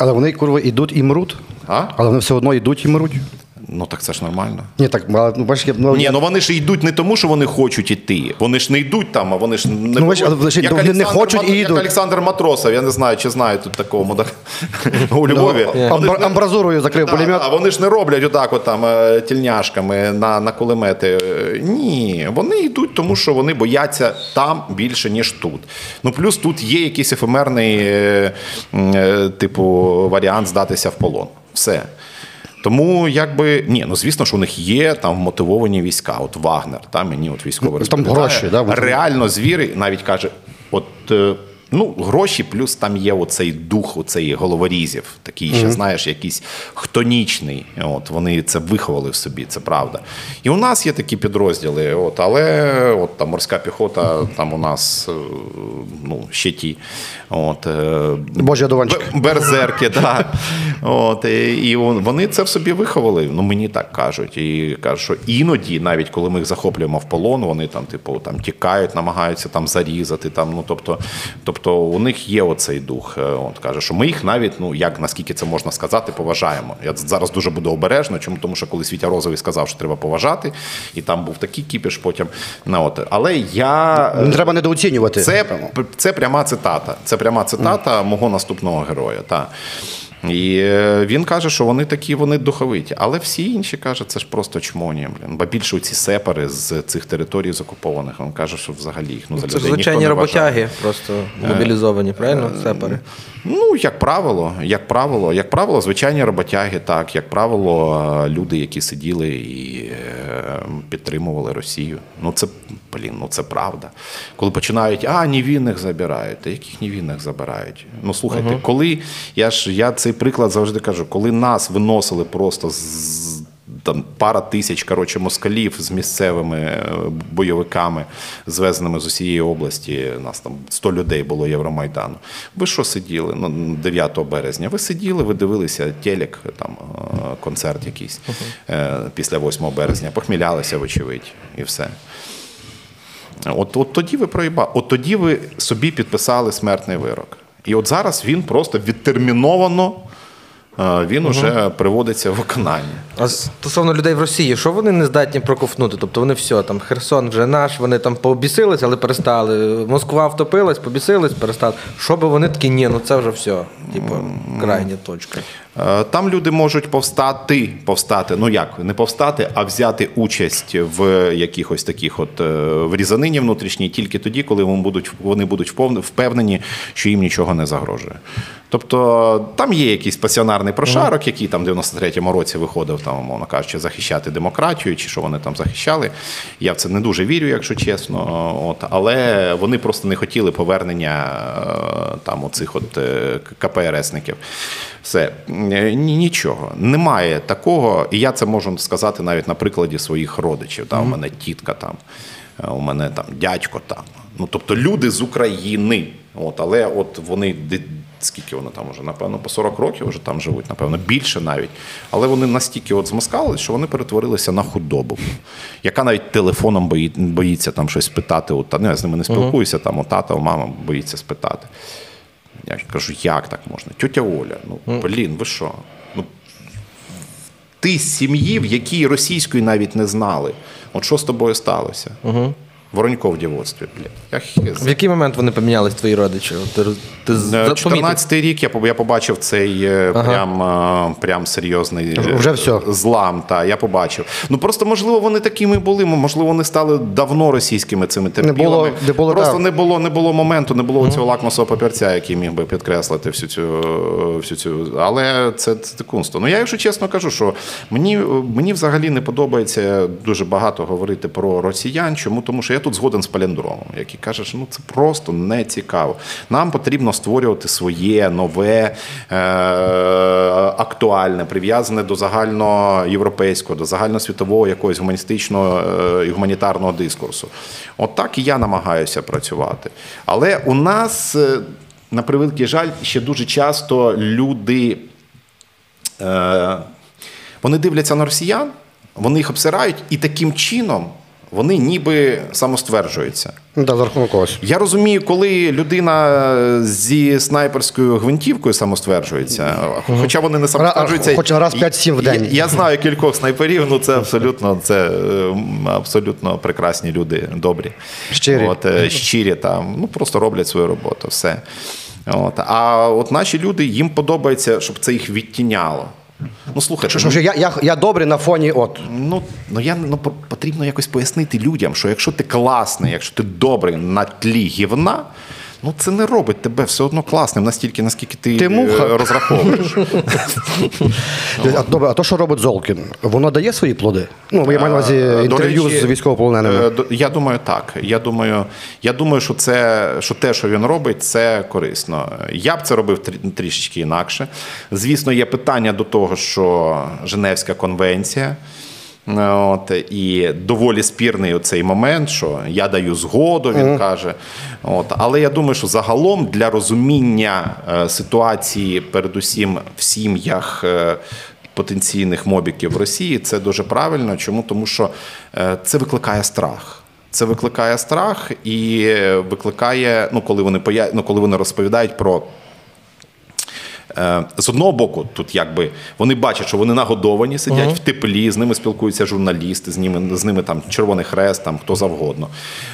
Але вони курва йдуть і мруть. А? Але вони все одно йдуть і мруть. Ну так це ж нормально. Ні, так, але, ну, бачиш, я, ну, Ні, я- ну вони ж йдуть не тому, що вони хочуть іти. Вони ж не йдуть там, а вони ж не Ну, ж- але Як вони не хочуть Мат- і як. Олександр Матросов, я не знаю, чи знаю тут такого мудака у Львові. Ну, амбразурою закрив пулемет. А вони ж не роблять отак, от там е, тільняшками на, на кулемети. Ні, вони йдуть, тому що вони бояться там більше, ніж тут. Ну плюс тут є якийсь ефемерний, е, е, типу, варіант здатися в полон. Все. Тому якби ні, ну звісно, що у них є там мотивовані війська. От Вагнер, та мені от військовий Ну, там гроші, да, реально звіри навіть каже, от. Е, Ну, гроші, плюс там є оцей дух, оцей головорізів, такий ще, знаєш, якийсь хтонічний. От вони це виховали в собі, це правда. І у нас є такі підрозділи, от, але от там морська піхота, там у нас е, ну, ще ті. От, е, Божі. Б- Берзерки, так. От, і і вони це в собі виховали. Ну мені так кажуть. І кажуть, що іноді, навіть коли ми їх захоплюємо в полон, вони там, типу, там тікають, намагаються там зарізати. Там, ну, тобто, тобто у них є оцей дух. Е, От каже, що ми їх навіть, ну як наскільки це можна сказати, поважаємо. Я зараз дуже буду обережно. Чому тому, що коли Світя Розовий сказав, що треба поважати, і там був такий кіпіш потім. Ну, от. Але я Не треба недооцінювати. це, це пряма цитата. Це пряма цитата мого наступного героя. Та. І е, він каже, що вони такі, вони духовиті. Але всі інші каже, це ж просто чмоні. Блін. Бо більше ці сепари з цих територій закупованих. Він каже, що взагалі їх ну, за Це ж людей ніхто звичайні не вважає. роботяги, просто мобілізовані, правильно? Сепари. Ну, як правило, як правило, як правило, звичайні роботяги, так, як правило, е, люди, які сиділи і е, підтримували Росію. Ну це блін, ну це правда. Коли починають, а невинних забирають, та яких невинних забирають? Ну слухайте, коли я ж я цей приклад завжди кажу, коли нас виносили просто з. Там пара тисяч коротше, москалів з місцевими е, бойовиками, звезеними з усієї області. Нас там 100 людей було Євромайдану. Ви що сиділи ну, 9 березня? Ви сиділи, ви дивилися телек, там е, концерт якийсь е, після 8 березня, похмілялися, вочевидь, і все. От, от тоді ви проїба, от тоді ви собі підписали смертний вирок. І от зараз він просто відтерміновано. е, Він уже приводиться в виконання. А стосовно людей в Росії, що вони не здатні проковтнути? Тобто вони все, там Херсон вже наш, вони там пообісились, але перестали. Москва втопилась, побісились, перестали. Що би вони такі, ні, ну це вже все. Типу, крайня точка. Е, Там люди можуть повстати, повстати, ну як, не повстати, а взяти участь в якихось таких от е, в різанині внутрішній тільки тоді, коли вони будуть, вони будуть впевнені, що їм нічого не загрожує. Тобто там є якийсь пасіонарний прошарок, який там в 93-му році виходив, там, умовно кажучи, захищати демократію, чи що вони там захищали. Я в це не дуже вірю, якщо чесно. От, але вони просто не хотіли повернення е, там оцих от КПРСників. Все нічого. Немає такого, і я це можу сказати навіть на прикладі своїх родичів. Та, У мене тітка там, е, у мене там дядько там. Ну тобто люди з України. От, але от вони скільки вони там вже, напевно, по 40 років вже там живуть, напевно, більше навіть. Але вони настільки от змоскали, що вони перетворилися на худобу, яка навіть телефоном бої- боїться там щось питати. От, ну, я з ними не спілкуюся, там у тата, у мама боїться спитати. Я кажу, як так можна? Тьотя Оля, ну блін, ви що? Ну, ти з сім'ї, в якій російської навіть не знали. От що з тобою сталося? Угу. Воронько в дівоцтві. Я. В який момент вони помінялись, твої родичі? Ти, ти з- Е, запомітив? 14-й рік я, я побачив цей е, прям, е, прям серйозний Вже все. злам. Та, я побачив. Ну просто, можливо, вони такими були, можливо, вони стали давно російськими цими терпілами. було- не було, просто так. не було, не було моменту, не було цього лакмусового папірця, який міг би підкреслити всю цю, всю цю. Але це, це дикунство. Ну я, якщо чесно кажу, що мені, мені взагалі не подобається дуже багато говорити про росіян. Чому? Тому що я тут згоден з Паліндромом, який каже, що ну це просто не цікаво. Нам потрібно створювати своє нове, е, актуальне, прив'язане до загальноєвропейського, до загальносвітового якогось гуманістичного е, і гуманітарного дискурсу. От так і я намагаюся працювати. Але у нас, е, на превеликий жаль, ще дуже часто люди. Е, вони дивляться на росіян, вони їх обсирають, і таким чином вони ніби самостверджуються. Ну, да, за рахунок когось. Я розумію, коли людина зі снайперською гвинтівкою самостверджується, хоча вони не самостверджуються. Хоч раз 5-7 в день. Я, я знаю кількох снайперів, ну це абсолютно, це е, абсолютно прекрасні люди, добрі. Щирі. От, е, щирі там, ну просто роблять свою роботу, все. От. А от наші люди, їм подобається, щоб це їх відтіняло. Ну, слухайте, Що, що, що я, я, я добрий на фоні от. Ну, ну я ну потрібно якось пояснити людям, що якщо ти класний, якщо ти добрий на тлі гівна, ну це не робить тебе все одно класним настільки, наскільки ти, Ти муха. е, розраховуєш. А, добре, а то, що робить Золкін, воно дає свої плоди? Ну, я маю на увазі Е, інтерв'ю речі, з військовополоненими. е, Я думаю, так. Я думаю, я думаю, що це що те, що він робить, це корисно. Я б це робив трішечки інакше. Звісно, є питання до того, що Женевська конвенція. Е, От, і доволі спірний оцей момент, що я даю згоду, він каже. От, але я думаю, що загалом для розуміння е, ситуації, передусім в сім'ях е, потенційних мобіків в Росії, це дуже правильно. Чому? Тому що це викликає страх. Це викликає страх і викликає, ну коли вони поя... ну, коли вони розповідають про. Е, З одного боку, тут якби вони бачать, що вони нагодовані, сидять в теплі, з ними спілкуються журналісти, з ними, з ними там Червоний Хрест, там хто завгодно.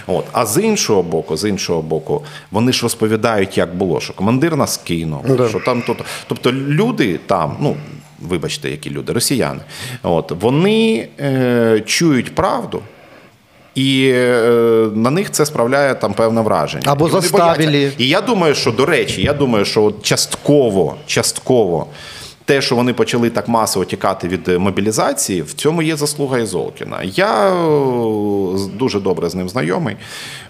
От. А з іншого боку, з іншого боку, вони ж розповідають, як було, що командир нас кинув, що там то. Тобто люди там, ну вибачте, які люди, росіяни, от вони е, чують правду. І е, на них це справляє там певне враження. Або І заставили. І я думаю, що до речі, я думаю, що от частково, частково. Те, що вони почали так масово тікати від е, мобілізації, в цьому є заслуга і Золкіна. Я е, дуже добре з ним знайомий.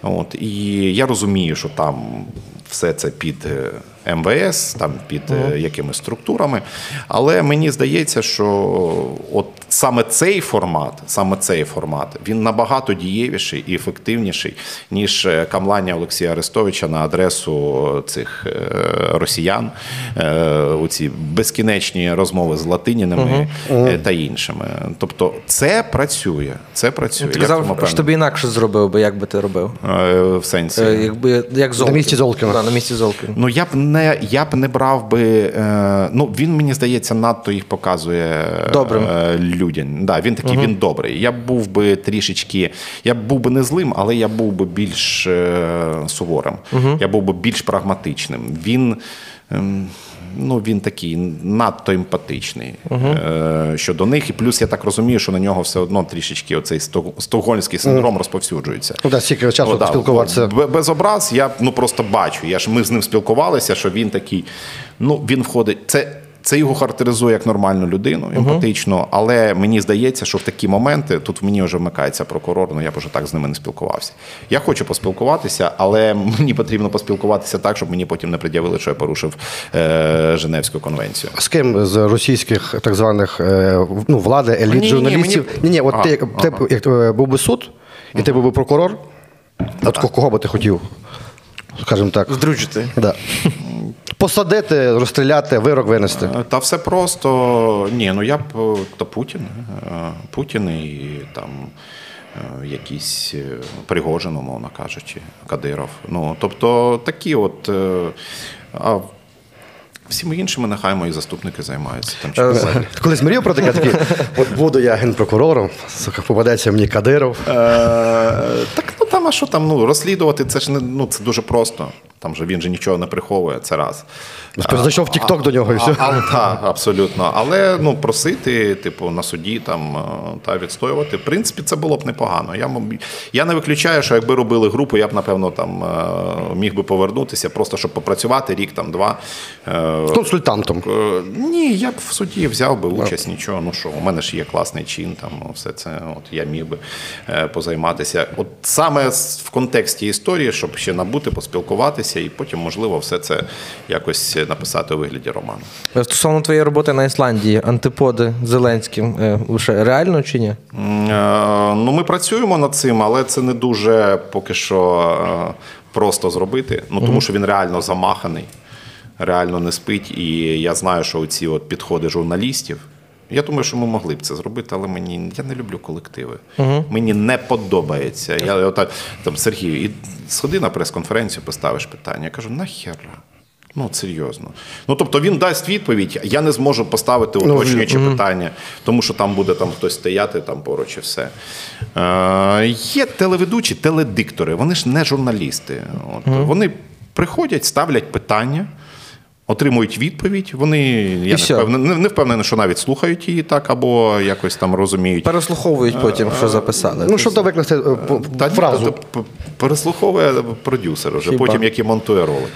От, і я розумію, що там все це під е, МВС, там під е, якимись структурами. Але мені здається, що от саме цей формат, саме цей формат, він набагато дієвіший і ефективніший, ніж е, камлання Олексія Арестовича на адресу цих е, росіян, е, оці безкінечні розмови з латинінами е, та іншими. Тобто, це працює. Це працює. Ти Я казав, що тобі інакше зробив би, як би ти робив? в сенсі. Якби, як Золкін. місці Золкіна. Да, на місці Золкіна. Ну я б не я б не брав би. Е, ну він мені здається, надто їх показує Добрим. Е, людям. Да, він такий, він добрий. Я б був би трішечки. Я б був би не злим, але я був би більш суворим. суворим. Я був би більш прагматичним. Він. Ну, він такий надто емпатичний е, щодо них. І плюс я так розумію, що на нього все одно трішечки оцей сток- стокгольмський синдром розповсюджується. Ну, да, стільки часу О, да, спілкуватися. Без образ я ну просто бачу. Я ж ми з ним спілкувалися, що він такий. Ну він входить. Це. Це його характеризує як нормальну людину, емпатичну, але мені здається, що в такі моменти тут в мені вже вмикається прокурор. Ну я б вже так з ними не спілкувався. Я хочу поспілкуватися, але мені потрібно поспілкуватися так, щоб мені потім не пред'явили, що я порушив е, Женевську конвенцію. З ким з російських так званих е, ну, влади, еліт, Ні-ні-ні, журналістів? Ні, ні, от Ага, ти, ти ага. як е, був би суд, і ти був би прокурор, от ко- кого би ти хотів? Скажімо так. Здружити. Да. Посадити, розстріляти, вирок винести. Е, Та все просто. Ні, ну я б е, та Путін. е, Путін і там якийсь е, Пригожин, умовно кажучи, Кадиров. Ну, тобто такі от. А всіми іншими нехай мої заступники займаються там чи. Колись мріяв про таке такий, от буду я генпрокурором, сука, попадеться мені Кадиров. Е, Так, а що там? Ну, розслідувати це ж не ну це дуже просто. Там же він же нічого не приховує, це раз. Ну, зайшов в TikTok до нього і все. Так, абсолютно. Але ну, просити, типу, на суді там е, та відстоювати, в принципі, це було б непогано. Я, я не виключаю, що якби робили групу, я б, напевно, там е, міг би повернутися, просто щоб попрацювати рік, там, два. Е, Консультантом. Ні, я б в суді взяв би участь, нічого. Ну що, у мене ж є класний чин, там все це. От я міг би позайматися. От саме з- в контексті історії, щоб ще набути, поспілкуватися, і потім, можливо, все це якось написати у вигляді роману. Е, Стосовно твоєї роботи на Ісландії, антиподи Зеленським, е, лише реально чи ні? Е, Ну, ми працюємо над цим, але це не дуже поки що просто зробити. Ну тому що він реально замаханий, реально не спить. І я знаю, що ці підходи журналістів. Я думаю, що ми могли б це зробити, але мені я не люблю колективи. Мені не подобається. Я отак там Сергій, і сходи на прес-конференцію, поставиш питання. Я кажу, нахера? Ну, серйозно. Ну, тобто він дасть відповідь, я не зможу поставити уточнюючі питання, тому що там буде там хтось стояти там поруч і все. Е, є телеведучі, теледиктори, вони ж не журналісти. От, Вони приходять, ставлять питання. Отримують відповідь, вони я не впевнений, не, не впевнений, що навіть слухають її так, або якось там розуміють. Переслуховують потім, що записали. Ну, щоб викласти е, Та фразу. то- то переслуховує продюсер вже, Хіба? потім як і монтує ролик.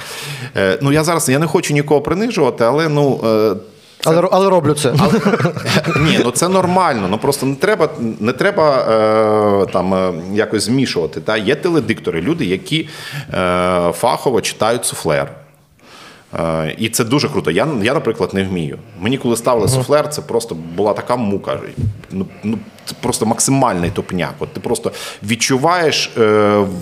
Е, ну я зараз я не хочу нікого принижувати, але ну. Е, Але, але роблю це. ні, ну це нормально. Ну просто не треба, не треба е, там е, якось змішувати. Та? Є теледиктори, люди, які е, фахово читають суфлер. Е, І це дуже круто. Я, я, наприклад, не вмію. Мені коли ставили суфлер, це просто була така мука. Ну, ну, просто максимальний топняк. От ти просто відчуваєш е,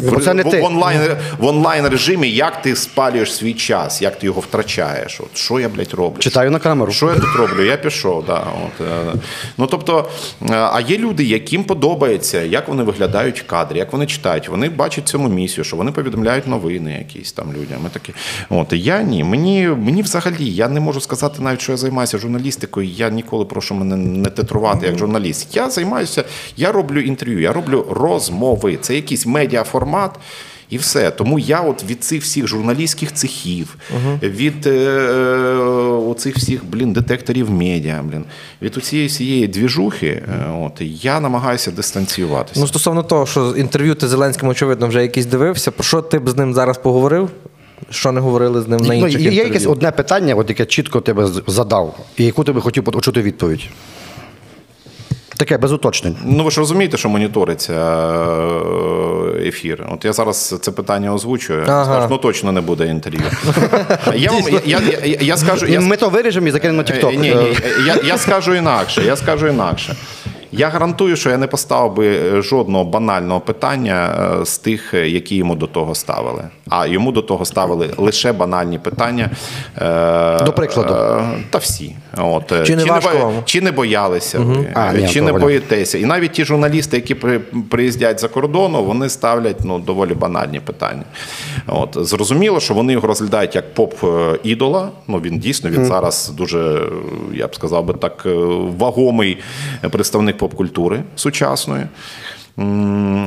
в, це не в, в онлайн, в онлайн режимі, як ти спалюєш свій час, як ти його втрачаєш. От що я, блядь, роблю? Читаю на камеру. Що я тут роблю? Я пішов. Да, от, е, ну тобто, е, а є люди, яким подобається, як вони виглядають в кадрі, як вони читають. Вони бачать цьому місію, що вони повідомляють новини якісь там людям. Ми такі. От я ні. Мені, мені взагалі я не можу сказати навіть, що я займаюся журналістикою. Я ніколи прошу мене не титрувати як журналіст. Я займаюся, я роблю інтерв'ю, я роблю розмови. Це якийсь медіаформат. І все. Тому я от від цих всіх журналістських цехів, від е, е, оцих всіх блін, детекторів медіа, блін, від цієї всієї двіжухи, е, от, я намагаюся дистанціюватися. Ну, стосовно того, що інтерв'ю ти Зеленським, очевидно, вже якийсь дивився, про що ти б з ним зараз поговорив? Що не говорили з ним на Ну, інших є інтерв'ю? якесь одне питання, от яке чітко тебе задав, і яку ти би хотів почути відповідь. Таке без уточнень. Ну ви ж розумієте, що моніториться е, ефір. От я зараз це питання озвучую. Ага. Скажу, ну точно не буде інтерв'ю. я, вам, я, я, я, я скажу, я, Ми то виріжемо і закинемо на Е, Ні, ні, я, я скажу інакше. Я скажу інакше. Я гарантую, що я не поставив би е, жодного банального питання е, з тих, е, які йому до того ставили. А йому до того ставили лише банальні питання. До прикладу. Та всі. От. е, Чи не важко бо- чи не боялися ви, А, ні, чи не Оля. боїтеся. І навіть ті журналісти, які при- приїздять за кордону, вони ставлять ну, доволі банальні питання. От. Зрозуміло, що вони його розглядають як поп-ідола. Ну, він дійсно він зараз дуже, я б сказав би так, вагомий представник поп-культури сучасної.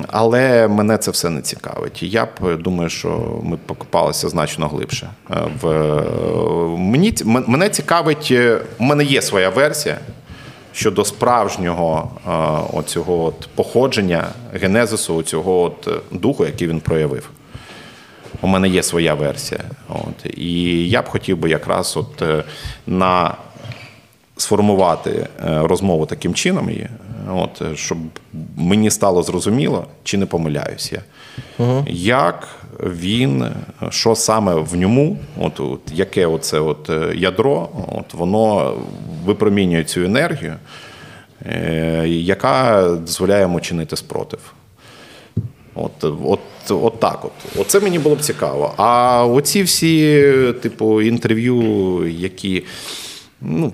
Але мене це все не цікавить. Я б е, думаю, що ми покопалися значно глибше. Е, В, е, мені, мене цікавить, у мене є своя версія щодо справжнього оцього от походження, генезису цього от духу, який він проявив. У мене є своя версія. От. І я б хотів би якраз от на сформувати е, розмову таким чином, її, от, е, щоб мені стало зрозуміло, чи не помиляюсь я. Як він, що саме в ньому, от, от, яке оце от е, ядро, от, воно випромінює цю енергію, е, яка дозволяє йому чинити спротив. От, от от так от. Оце мені було б цікаво. А оці всі, типу, інтерв'ю, які. Ну,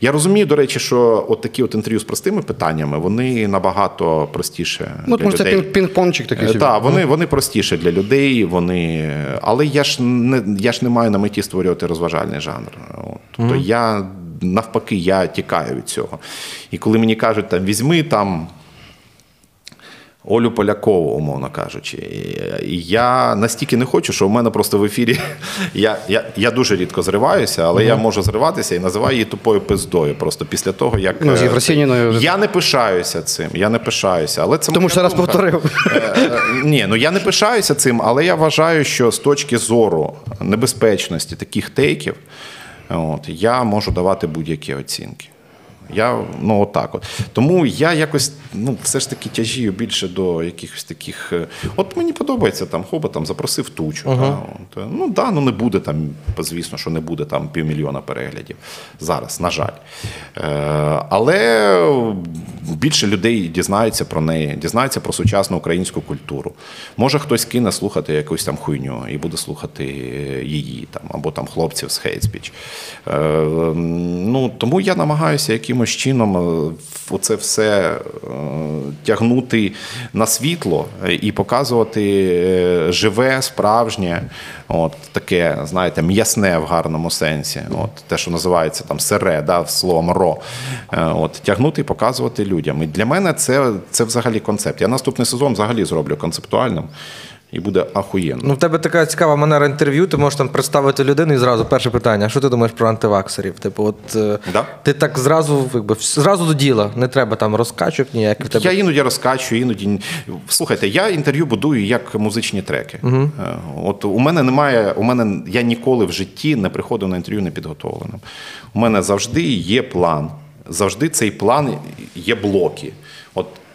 я розумію, до речі, що от такі от інтерв'ю з простими питаннями, вони набагато простіше. Ну, для тому що це пінг-пончик такий. собі. Так, вони, вони простіше для людей, вони. Але я ж не я ж не маю на меті створювати розважальний жанр. От. Тобто я навпаки, я тікаю від цього. І коли мені кажуть, там візьми там. Олю Полякову, умовно кажучи. І Я настільки не хочу, що в мене просто в ефірі. Я я, я дуже рідко зриваюся, але я можу зриватися і називаю її тупою пиздою. Просто після того, як. Ну, з е, Я не пишаюся цим. Я не пишаюся. Але це Тому що раз повторив. Е, е, Ні, ну я не пишаюся цим, але я вважаю, що з точки зору небезпечності таких тейків, от, я можу давати будь-які оцінки. Я, ну, отак от. Тому я якось ну, все ж таки тяжію більше до якихось таких. е, От мені подобається там хоба там запросив тучу. Та, от, е, ну да, ну не буде там, звісно, що не буде там півмільйона переглядів зараз, на жаль. Е, але більше людей дізнаються про неї, дізнаються про сучасну українську культуру. Може хтось кине слухати якусь там хуйню і буде слухати її там, або там хлопців з Хейтспіч. Е, ну, тому я намагаюся якимось чином е, оце все е, тягнути на світло і показувати е, живе, справжнє, от таке, знаєте, м'ясне в гарному сенсі. От те, що називається там сере, да, словом ро. От тягнути і показувати людям. І для мене це, це взагалі концепт. Я наступний сезон взагалі зроблю концептуальним. І буде ахуєнно. Ну, в тебе така цікава манера інтерв'ю, ти можеш там представити людину і зразу перше питання: що ти думаєш про антиваксерів? Типу, от е, Да. ти так зразу, якби, зразу до діла, не треба там розкачок ніяких. в Тебе... Я іноді розкачую, іноді. Слухайте, я інтерв'ю будую як музичні треки. Е, От у мене немає, у мене я ніколи в житті не приходив на інтерв'ю непідготовленим. У мене завжди є план. Завжди цей план є блоки.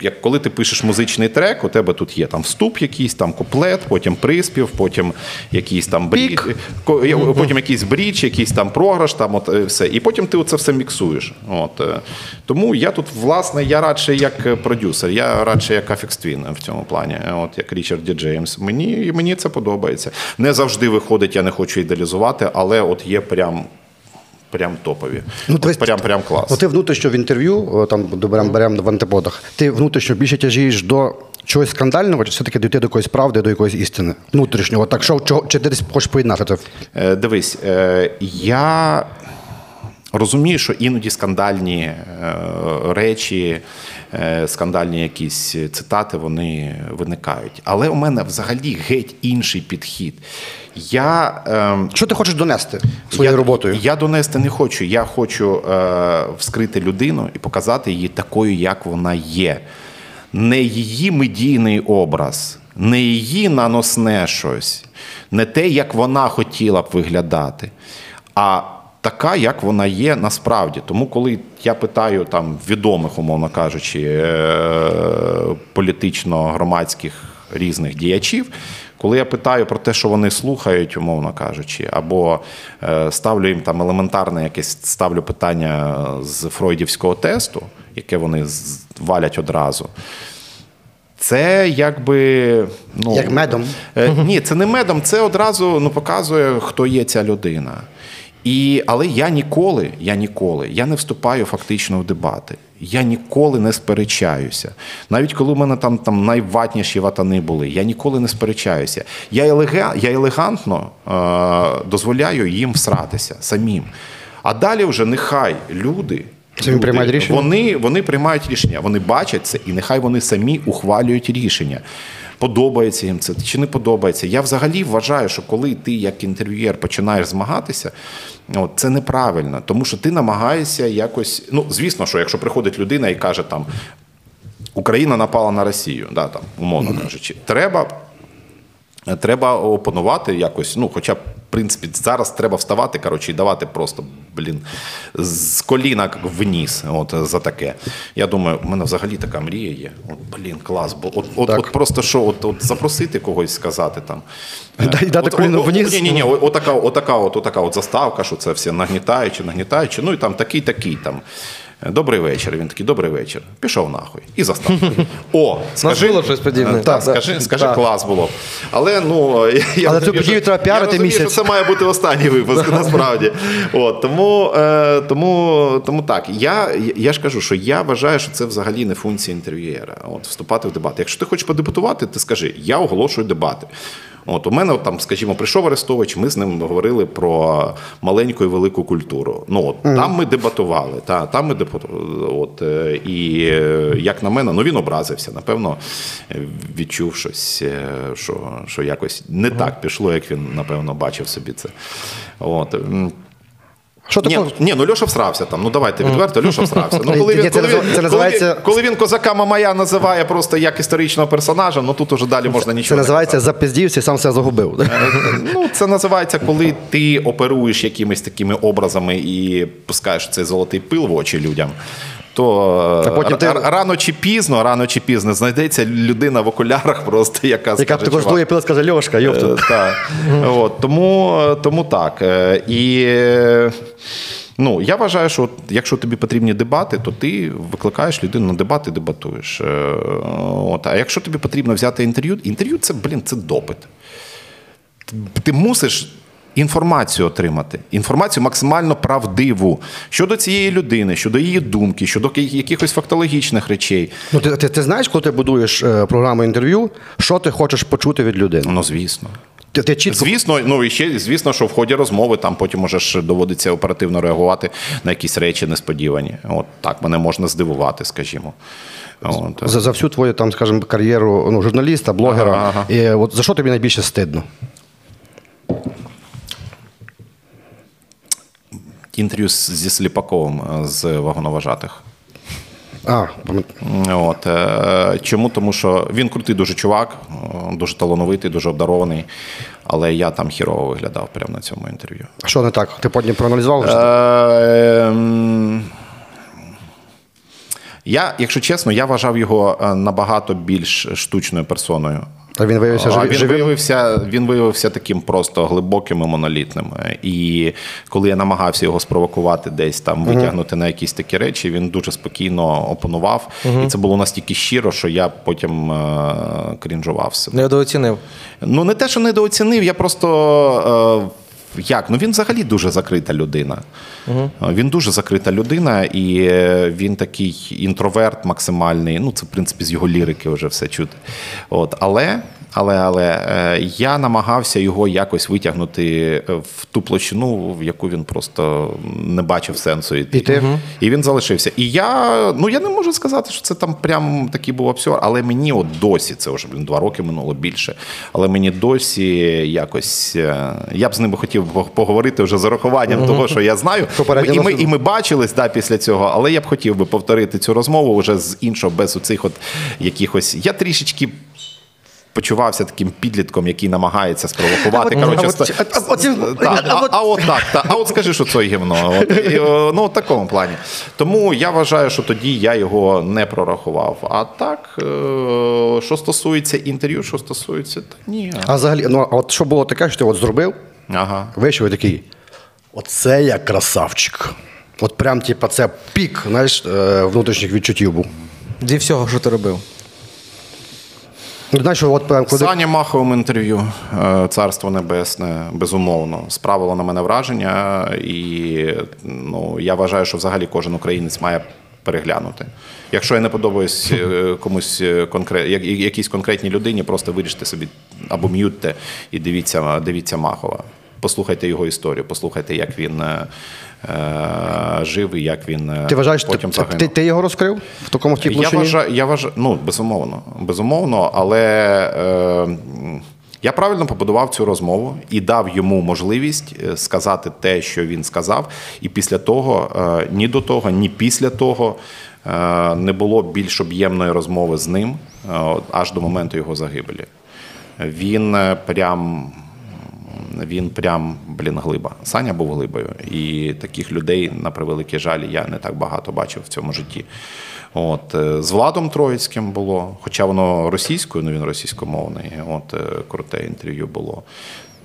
Як коли ти пишеш музичний трек, у тебе тут є там вступ, якийсь там куплет, потім приспів, потім якийсь там бріч, потім якийсь бріч, якийсь там програш, там от е, все. І потім ти це все міксуєш. От е. тому я тут, власне, я радше як е, продюсер, я радше як Affix Twin в цьому плані, от як Річард Ді Джеймс. Мені мені це подобається. Не завжди виходить, я не хочу ідеалізувати, але от є прям. Прям топові. Ну, От то прям прям клас. От ти внутрішньо в інтерв'ю, там беремо беремо в антиподах, ти внутрішньо більше тяжієш до чогось скандального, чи все-таки дійти до якоїсь правди, до якоїсь істини? Внутрішнього. Так що, чого- чи ти десь хочеш поєднати? Е, Дивись, е, я розумію, що іноді скандальні е, речі, е, скандальні якісь цитати вони виникають. Але у мене взагалі геть інший підхід. Я, ем, Що ти хочеш донести своєю я, роботою? Я донести не хочу. Я хочу е, вскрити людину і показати її такою, як вона є. Не її медійний образ, не її наносне щось, не те, як вона хотіла б виглядати, а така, як вона є насправді. Тому, коли я питаю там відомих, умовно кажучи, е, політично-громадських різних діячів. Коли я питаю про те, що вони слухають, умовно кажучи, або е, ставлю їм там елементарне якесь ставлю питання з фройдівського тесту, яке вони валять одразу. Це якби. Ну, Як медом. Е, ні, це не медом, це одразу ну, показує, хто є ця людина. І, але я ніколи, я ніколи, я не вступаю фактично в дебати. Я ніколи не сперечаюся. Навіть коли у мене там, там найватніші ватани були, я ніколи не сперечаюся. Я, елега, я елегантно е, дозволяю їм всратися самим. А далі вже нехай люди. Самі приймають рішення? Вони, вони приймають рішення, вони бачать це, і нехай вони самі ухвалюють рішення. Подобається їм це чи не подобається. Я взагалі вважаю, що коли ти як інтерв'юєр починаєш змагатися, от, це неправильно, тому що ти намагаєшся якось. Ну, звісно, що якщо приходить людина і каже там Україна напала на Росію, да, там, умовно кажучи, треба Треба опанувати якось, ну, хоча б, принципі, зараз треба вставати, коротше, і давати просто, блін, з коліна вниз, от за таке. Я думаю, в мене взагалі така мрія є. От, блін, клас. Бо от, от, от просто що, от, от запросити когось сказати там. Дай- дати коліно вниз? Ні, ні, ні, отака, отака, от, отака от заставка, що це все нагнітаючи, нагнітаючи, ну і там такий, такий там. Добрий вечір. Він такий, добрий вечір. Пішов нахуй. І застав. О, скажи, було щось подібне. Так, скажи, скажи клас було. Але ну я, Але цю розумію, подію що- треба піарити місяць. що це має бути останній випуск, насправді. От, тому, е, тому, тому так. Я, я ж кажу, що я вважаю, що це взагалі не функція інтерв'юєра. От, вступати в дебати. Якщо ти хочеш подебатувати, ти скажи, я оголошую дебати. От у мене там, скажімо, прийшов Арестович, ми з ним говорили про маленьку і велику культуру. Ну от там ми дебатували, та там ми дебатували. От е, і е, як на мене, ну він образився. Напевно, відчув щось, е, що, що якось не так пішло, як він напевно бачив собі це. От. Що Ні, таке? ні, ну Льоша всрався там. Ну давайте відверто, Льоша всрався. Ну, коли він, коли, він, коли, коли він козака Мамая називає просто як історичного персонажа, ну тут уже далі можна нічого Це називається казати. запиздівся і сам себе загубив. Ну, це називається, коли ти оперуєш якимись такими образами і пускаєш цей золотий пил в очі людям. То А потім ти- рано чи пізно, рано чи пізно знайдеться людина в окулярах, просто яка Яка скаже, також «Чувак, здує пила, скаже Льошка, Е, йопту. Так. От, тому, тому так. Е, І е, ну, я вважаю, що от, якщо тобі потрібні дебати, то ти викликаєш людину на дебати, дебатуєш. Е, От. А якщо тобі потрібно взяти інтерв'ю, інтерв'ю це, блін, це допит. Ти мусиш. Інформацію отримати, інформацію максимально правдиву щодо цієї людини, щодо її думки, щодо якихось фактологічних речей. Ну, ти, ти, ти знаєш, коли ти будуєш е, програму інтерв'ю, що ти хочеш почути від людини? Ну, звісно. Ти, ти чітко Звісно, ну і ще звісно, що в ході розмови там потім може ж доводиться оперативно реагувати на якісь речі несподівані. От так мене можна здивувати, скажімо. От. за, за всю твою там, скажімо, кар'єру ну, журналіста, блогера. Ага, ага. І, от, за що тобі найбільше стидно? Інтерв'ю зі Сліпаковим е, з вагоноважатих. А, От, е, чому? Тому що він крутий дуже чувак, е, дуже талановитий, дуже обдарований, але я там хірово виглядав прямо на цьому інтерв'ю. А що не так? Ти потім проаналізував? вже? Е, м, Я, якщо чесно, я вважав його набагато більш штучною персоною. А він виявився А він живим? виявився, він виявився таким просто глибоким і монолітним. І коли я намагався його спровокувати десь там, витягнути на якісь такі речі, він дуже спокійно опанував. І це було настільки щиро, що я потім е, крінжував себе. Недооцінив. Ну, не те, що недооцінив, я просто. Як? Ну він взагалі дуже закрита людина. Угу. Він дуже закрита людина, і е, він такий інтроверт максимальний. Ну, це, в принципі, з його лірики вже все чути. От, але. Але, але е, я намагався його якось витягнути е, в ту площину, в яку він просто не бачив сенсу йти. І ти? І він залишився. І я, ну я не можу сказати, що це там прям такий був обсьор, але мені от досі, це вже блін, два роки минуло більше. Але мені досі якось. е, Я б з ними хотів поговорити вже з урахуванням того, що я знаю. І ми, і ми бачились да, після цього, але я б хотів би повторити цю розмову вже з іншого, без оцих от якихось. Я трішечки. Почувався таким підлітком, який намагається спровокувати. А от- Коротше, а от- а- а от- та, а а, от- а от так, та, а от скажи, що це гівно. От, і, ну, в такому плані. Тому я вважаю, що тоді я його не прорахував. А так, е, що стосується інтерв'ю, що стосується, та ні. А взагалі, ну от що було таке, що ти от зробив, Ага. вийшов і такий. Оце я красавчик. От прям, типа, це пік, знаєш, е, внутрішніх відчуттів був. Зі всього, що ти робив. Ну, знаєш, от прям коли. Саня Маховим інтерв'ю е, Царство Небесне, безумовно, справило на мене враження, і ну, я вважаю, що взагалі кожен українець має переглянути. Якщо я не подобаюсь е, комусь конкрет, як- якійсь конкретній людині, просто виріште собі або м'ютте і дивіться, дивіться Махова. Послухайте його історію, послухайте, як він е, е, жив і як він е, Ти вважаєш, потім загинув. ти, ти його розкрив в такому тій Я вважаю, я вважаю, ну безумовно, безумовно, але е, я правильно побудував цю розмову і дав йому можливість е, сказати те, що він сказав. І після того, е, ні до того, ні після того не було більш об'ємної розмови з ним аж до моменту його загибелі. Він прям. Він прям, блін, глиба. Саня був глибою. І таких людей, на превеликий жаль, я не так багато бачив в цьому житті. От, е, з Владом Троїцьким було, хоча воно російською, ну він російськомовний. От, е, круте інтерв'ю було.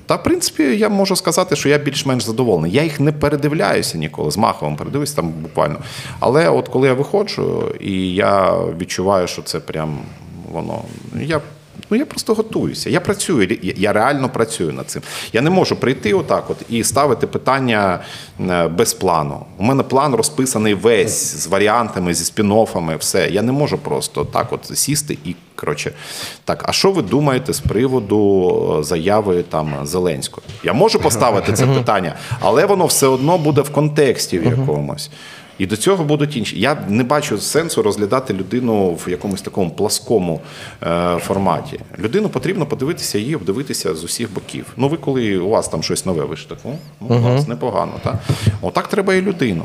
Та, в принципі, я можу сказати, що я більш-менш задоволений. Я їх не передивляюся ніколи. З Маховим передивився там буквально. Але от коли я виходжу, і я відчуваю, що це прям воно. Я Ну я просто готуюся. Я працюю, я- реально працюю над цим. Я не можу прийти отак от і ставити питання е, без плану. У мене план розписаний весь з варіантами, зі спін-оффами, все. Я не можу просто так от сісти і коротше. Так, а що ви думаєте з приводу е, заяви там Зеленського? Я можу поставити це питання, але воно все одно буде в контексті в якомусь. І до цього будуть інші. Я не бачу сенсу розглядати людину в якомусь такому пласкому е, форматі. Людину потрібно подивитися її, обдивитися з усіх боків. Ну, ви коли у вас там щось нове, ви ж так, ну, у вас непогано. Так? Отак треба і людину.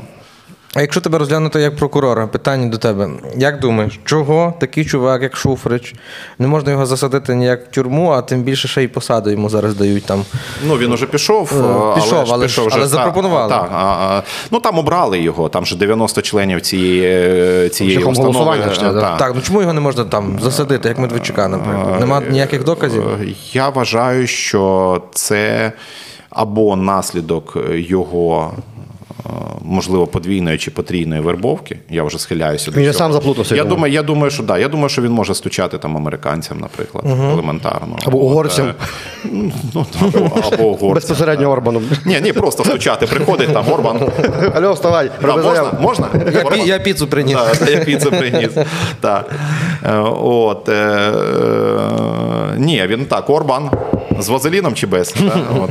А якщо тебе розглянути як прокурора, питання до тебе. Як думаєш, чого такий чувак, як Шуфрич, не можна його засадити ніяк в тюрму, а тим більше ще й посаду йому зараз дають там. Ну він уже пішов, Е, пішов, ж але ж- але та- запропонували. Так, а, а, ну там обрали його. Там же 90 членів цієї, е, цієї Шляхом установи. голосування е, так. Так, ну чому його не можна там засадити, як Медведчука, наприклад? Нема ніяких доказів. Я вважаю, що це або наслідок його. Е, Можливо, подвійної чи потрійної вербовки. Я вже схиляюся до Він цього. сам заплутався, Я думаю. я думаю, що да. Я думаю, що він може стучати там американцям, наприклад, елементарно. Або угорцям. е, Ну, або, або угорцям. Безпосередньо Орбану. Ні, ні, просто стучати. Приходить там Орбан. Алло, вставай, Да, можна? Можна? Я, пі- я піцу приніс. Да, я піцу приніс. Так. Е, От, е, е, ні, він так, Орбан з вазеліном чи без. От.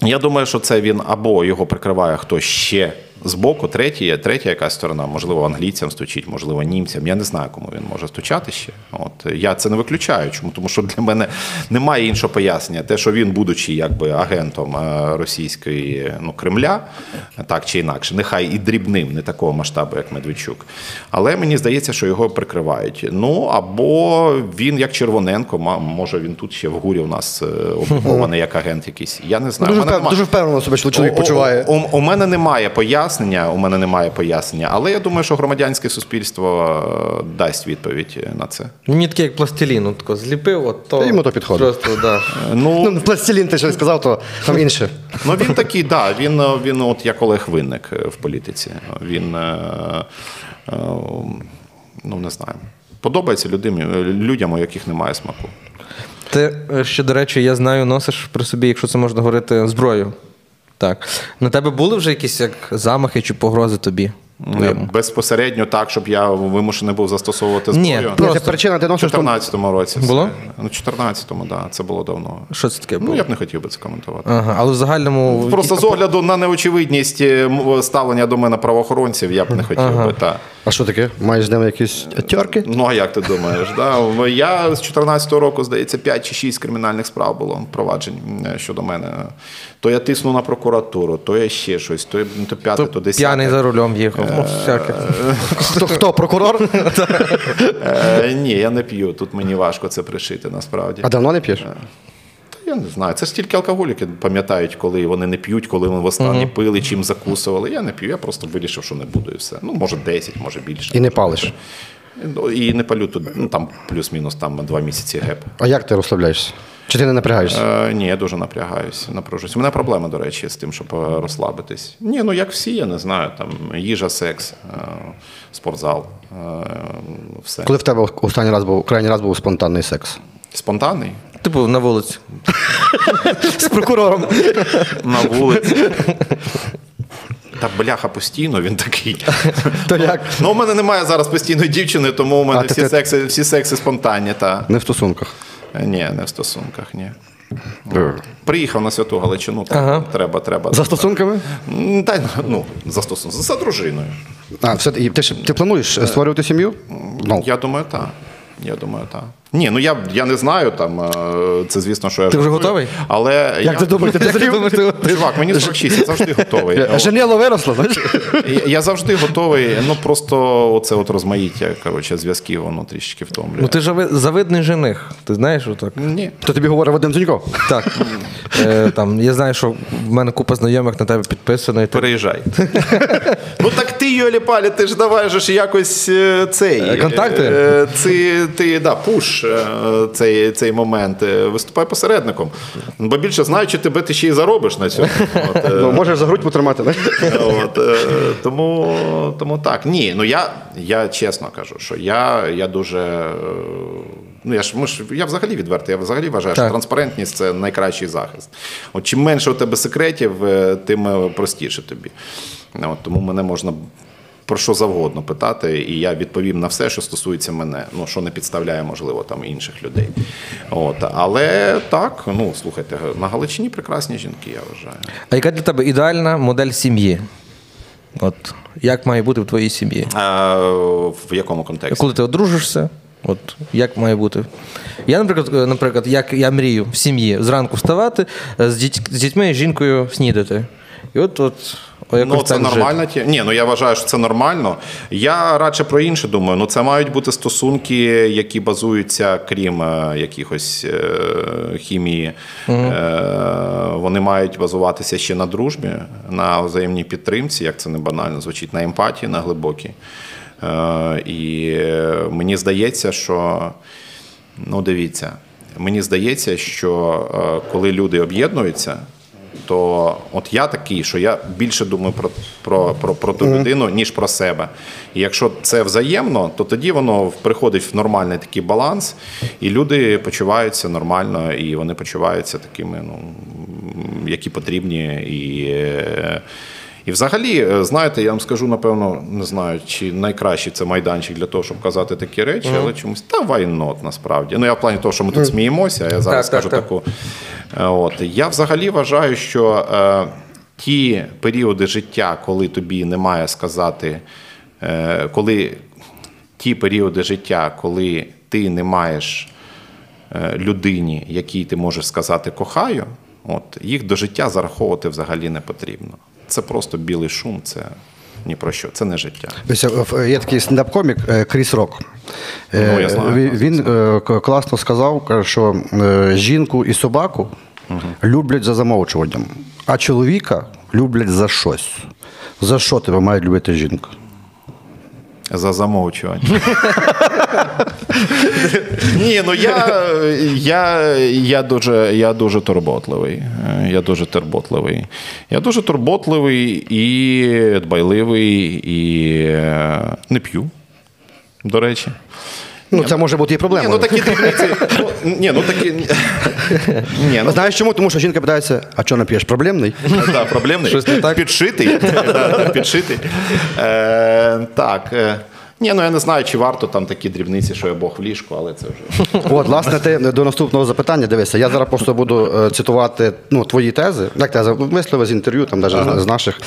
Я думаю, що це він або його прикриває хтось ще з боку, третій, третя якась сторона, можливо, англійцям стучить, можливо, німцям. Я не знаю, кому він може стучати ще. От я це не виключаю. Чому? Тому що для мене немає іншого пояснення. Те, що він, будучи якби агентом е, російської ну, Кремля, так чи інакше, нехай і дрібним, не такого масштабу, як Медведчук. Але мені здається, що його прикривають. Ну або він, як Червоненко, може він тут ще в гурі у нас е, облікований як агент якийсь. Я не знаю. Дуже, мене впев- нема- дуже впевнено себе чоловік почуває. У, у, у мене немає пояснення. У мене немає пояснення, але я думаю, що громадянське суспільство е, дасть відповідь на це. Мені таке, як пластилін, от тако зліпив, от то. Та йому то підходить. Просто, да. Ну, Ну, пластилін ти щось сказав, то там інше. ну він такий, да, він, е, він от як Олег Винник е, в політиці. Він е, е, ну не знаю. Подобається людям, людям, у яких немає смаку. Ти е, ще, до речі, я знаю, носиш при собі, якщо це можна говорити, зброю. Так. На тебе були вже якісь як замахи чи погрози тобі? Не, Безпосередньо так, щоб я вимушений був застосовувати Ні. Просто. Це причина, ти У носиш там 14-му році. Було? У Ну, 14-му, так, да, це було давно. Що це таке було? Ну, я б не хотів би це коментувати. Ага, але в загальному. Просто з огляду на неочевидність е, ставлення до мене правоохоронців, я б не хотів би. Та. А що таке? Маєш з ними якісь тьорки? Ну, а як ти думаєш? Да? Я з 14-го року, здається, 5 чи 6 кримінальних справ було проваджень е, щодо мене. То я тисну на прокуратуру, то я ще щось, то, то п'яте, то, То десяте. п'яний за рулем їхав. Ну, всяке. Хто, хто прокурор? Е, ні, я не п'ю. Тут мені важко це пришити насправді. А давно не п'єш? Я не знаю. Це ж тільки алкоголіки пам'ятають, коли вони не п'ють, коли вони востаннє пили, чим закусували. Я не п'ю, я просто вирішив, що не буду і все. Ну, може, 10, може більше. І не палиш. Ну, І не палю тут, ну там плюс-мінус там два місяці геп. А як ти розслабляєшся? Чи ти не напрягаєшся? Е, ні, я дуже напрягаюся, напружуюсь. У мене проблема, до речі, з тим, щоб е, розслабитись. Ні, ну як всі, я не знаю. Там їжа, секс, е, спортзал, е, все. Коли в тебе останній раз був, крайній раз був спонтанний секс? Спонтанний? Типу на вулиці. З прокурором. На вулиці. Та бляха постійно він такий. То як? Ну, у мене немає зараз постійної дівчини, тому у мене А, всі, ти- секси, всі секси спонтанні. Та. Не в стосунках. Е, Ні, не в стосунках, ні. Приїхав на святу Галичину, так, Ага. треба, треба. За стосунками? М, Та, ну, за стосунками, за дружиною. А, все, і ти, ж- ти плануєш створювати сім'ю? Ну, Я думаю, так. Я думаю, так. Ні, ну я, я не знаю, там, е, це звісно, що я. Ти вже жартую, готовий? Але як я, ти думаєш, ти ти зрів? думаєш, Чувак, мені 46, я завжди готовий. Е, виросло, знаєш? Я- Я завжди готовий. Ну просто оце от розмаїття, коротше, зв'язків, воно трішечки втомлює. Ну ти ж завидний жених. Ти знаєш отак? Ні. То тобі говорить Вадим Дзюнько. Так. Е, там, я знаю, що в мене купа знайомих на тебе підписано. І ти... Переїжджай. ну так ти, Йолі Палі, ти ж давай же ж якось е, цей. Е, контакти? е, Це ти, да, пуш. Вирішиш е, цей, цей момент, е, виступай посередником. Бо більше знаючи тебе, ти ще й заробиш на цьому. От, е, Ну, можеш за грудь потримати, не? От, тому, тому так. Ні, ну я, я чесно кажу, що я, я дуже. Ну, я ж ми ж я взагалі відвертий, я взагалі вважаю, Так. що транспарентність це найкращий захист. От чим менше у тебе секретів, тим простіше тобі. От, тому мене можна про що завгодно питати, і я відповім на все, що стосується мене. Ну, що не підставляє, можливо, там інших людей. От, але так, ну слухайте, на Галичині прекрасні жінки, я вважаю. А яка для тебе ідеальна модель сім'ї? От як має бути в твоїй сім'ї? А, в якому контексті? Коли ти одружишся, от як має бути? Я, наприклад, е, наприклад, як я мрію в сім'ї зранку вставати, е, з, діть, з дітьми і жінкою снідати. І от, от Ну, це нормальна ті. Ні, ну я вважаю, що це нормально. Я радше про інше думаю. Ну, це мають бути стосунки, які базуються, крім е, якихось е, хімії. Е, вони мають базуватися ще на дружбі, на взаємній підтримці, як це не банально звучить, на емпатії, на глибокій. Е, і мені здається, що ну дивіться, мені здається, що е, коли люди об'єднуються то от я такий, що я більше думаю про, про, про, про ту людину, ніж про себе. І якщо це взаємно, то тоді воно приходить в нормальний такий баланс, і люди почуваються нормально, і вони почуваються такими, ну, які потрібні. І, е, і взагалі, е, знаєте, я вам скажу, напевно, не знаю, чи найкращий це майданчик для того, щоб казати такі речі, але чомусь та not, насправді. Ну, я в плані того, що ми тут сміємося, а я зараз Так, так, скажу так. таку. Е, От. Я взагалі вважаю, що е, ті періоди життя, коли тобі немає сказати, е, коли ті періоди життя, коли ти не маєш е, людині, якій ти можеш сказати кохаю, от, їх до життя зараховувати взагалі не потрібно. Це просто білий шум, це ні про що, це не життя. Ось е, є такий стендап-комік е, Кріс Рок. Е, Ну, я знаю, Він, е, класно сказав, що е, жінку і собаку люблять за замовчуванням, а чоловіка люблять за щось. За що тебе має любити жінка? За замовчування. Ні, ну я, я, я, дуже, я дуже турботливий. Я дуже турботливий. Я дуже турботливий і дбайливий, і е, не п'ю, до речі. Ну, це може бути і Ні, проблема. ну такі дрібниці. Ну, ні, ну такі. Ні, ну Знаєш чому? Тому що жінка питається, а чого нап'єш? Проблемний? Так, проблемний. Підшитий. Підшитий. Е, так. Ні, ну я не знаю, чи варто там такі дрібниці, що я Бог в ліжку, але це вже. От, власне, ти до наступного запитання дивися. Я зараз просто буду е, цитувати ну, твої тези. Як тези? Вислови з інтерв'ю, там навіть з наших.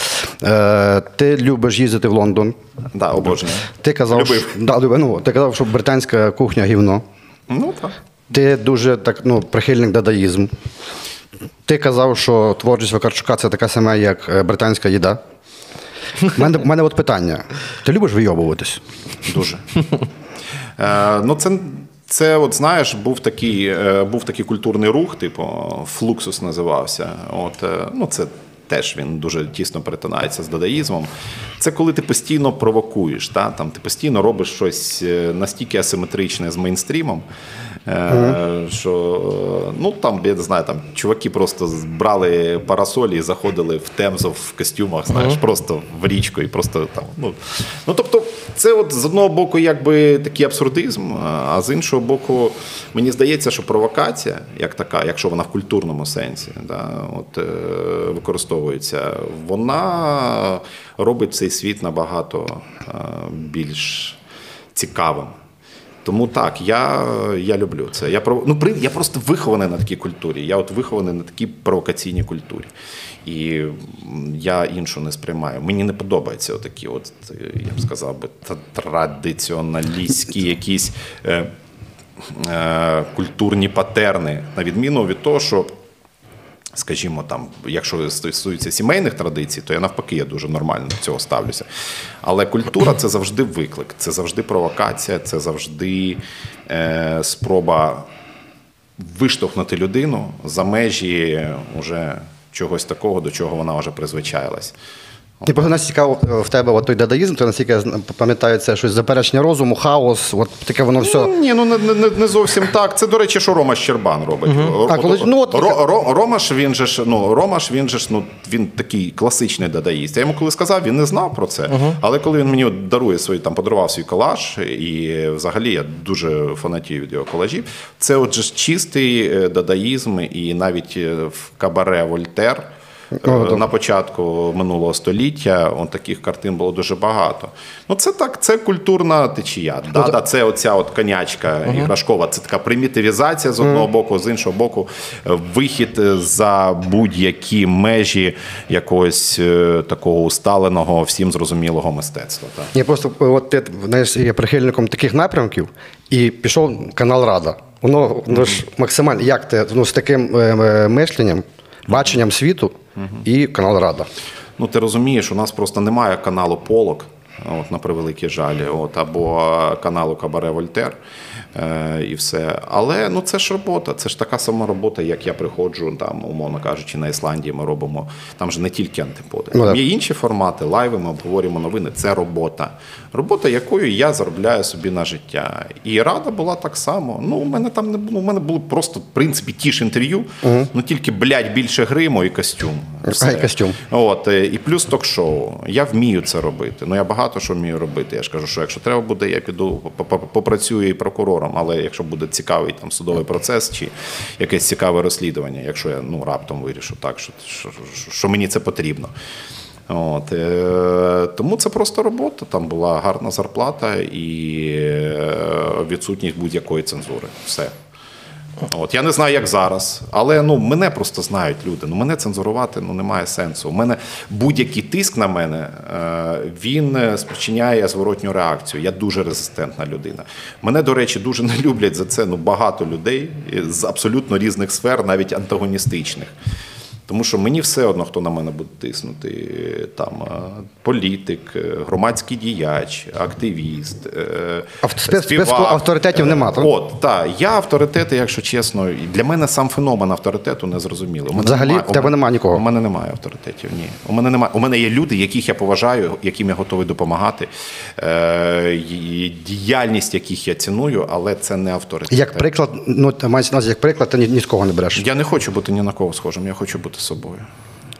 Е, ти любиш їздити в Лондон. Да, обожнюю. Ти казав, Любив. Що, да, ну, ти казав, що британська кухня гівно. Ну так. Ти дуже так, ну, прихильник дадаїзму. Ти казав, що творчість Вакарчука це така сама, як е, британська їда. У мене, мене от питання: ти любиш вийобуватись? Дуже. Е, ну, це, це, от знаєш, був такий, е, був такий культурний рух, типу, флуксус називався. От, е, ну, це теж він дуже тісно перетинається з дадаїзмом. Це коли ти постійно провокуєш, та? Там, ти постійно робиш щось е, настільки асиметричне з мейнстрімом. Е, Що е, ну там я не знаю, там чуваки просто брали парасолі і заходили в темзу в костюмах, знаєш, просто в річку і просто там. Ну, ну тобто, це от з одного боку, якби такий абсурдизм, а з іншого боку, мені здається, що провокація, як така, якщо вона в культурному сенсі, да, от, е, використовується, вона робить цей світ набагато е, більш цікавим. Тому так, я, я люблю це. Я, ну, я просто вихований на такій культурі. Я от вихований на такій провокаційній культурі. І я іншу не сприймаю. Мені не подобаються такі, от, е, я б сказав би, традиціоналістські якісь е, е, культурні патерни, на відміну від того, що скажімо, там, якщо стосується сімейних традицій, то я навпаки я дуже нормально до цього ставлюся. Але культура це завжди виклик, це завжди провокація, це завжди е, спроба виштовхнути людину за межі уже чогось такого, до чого вона вже призвичаїлась. І просто нас цікаво е, в тебе от той дадаїзм, то наскільки я пам'ятаю, це щось заперечення розуму, хаос, от таке воно все. Ні, ну не, не, не зовсім так. Це, до речі, що Рома Щербан робить. Ро- А коли- ну, от- Ро- Ро- Рома ж він же ж, ну, Рома ж він же ж, ну, він такий класичний дадаїст. Я йому коли сказав, він не знав про це. Але коли він мені дарує свій, там подарував свій колаж, і взагалі я дуже фанатію від його колажів. Це от же ж чистий е, дадаїзм, і навіть е, в кабаре Вольтер. О, Е, на початку минулого століття он таких картин було дуже багато. Ну це так, це культурна течія. Дада, це оця от конячка іграшкова. Це така примітивізація з одного боку, з іншого боку, е, вихід е, за будь-які межі якогось такого усталеного, всім зрозумілого мистецтва. Так. Я просто от ти знаєш, є прихильником таких напрямків, і пішов канал Рада. Воно, воно ж максимально як ти ну, з таким е, е, мишленням, баченням світу і канал Рада. Ну, ти розумієш, у нас просто немає каналу Полок, от, на превеликий жаль, от, або каналу Кабаре Вольтер. Е, і все. Але ну, це ж робота, це ж така сама робота, як я приходжу, там, умовно кажучи, на Ісландії ми робимо. Там же не тільки антиподи. Ну, є інші формати, лайви, ми обговорюємо новини. Це робота. Робота, якою я заробляю собі на життя. І рада була так само. Ну, у мене там не було. У мене були просто, в принципі, ті ж інтерв'ю, ну тільки, блядь, більше гриму і костюм. І костюм. От, е, і плюс ток-шоу. Я вмію це робити. Ну я багато що вмію робити. Я ж кажу, що якщо треба буде, я піду по- по- попрацюю і прокурором. Але якщо буде цікавий там судовий процес чи якесь цікаве розслідування, якщо я ну раптом вирішу так, що, що, що, що мені це потрібно. От, е, тому це просто робота. Там була гарна зарплата і е, відсутність будь-якої цензури. Все. От я не знаю, як зараз, але ну мене просто знають люди. Ну мене цензурувати ну немає сенсу. У мене будь-який тиск на мене е, він спричиняє зворотню реакцію. Я дуже резистентна людина. Мене, до речі, дуже не люблять за це ну багато людей з абсолютно різних сфер, навіть антагоністичних. Тому що мені все одно, хто на мене буде тиснути, там е, політик, е, громадський діяч, активіст, е, співак. спецку авторитетів нема, так? От, так. Я авторитети, якщо чесно, для мене сам феномен авторитету не. У мене Взагалі, немає- в тебе у- нема нікого? У мене немає авторитетів, ні. У мене немає. У мене є люди, яких я поважаю, яким я готовий допомагати, е, діяльність яких я ціную, але це не авторитет. Як приклад, ну мається на як приклад, ти ні, ні з кого не береш. Я не хочу бути ні на кого схожим, я хочу бути собою.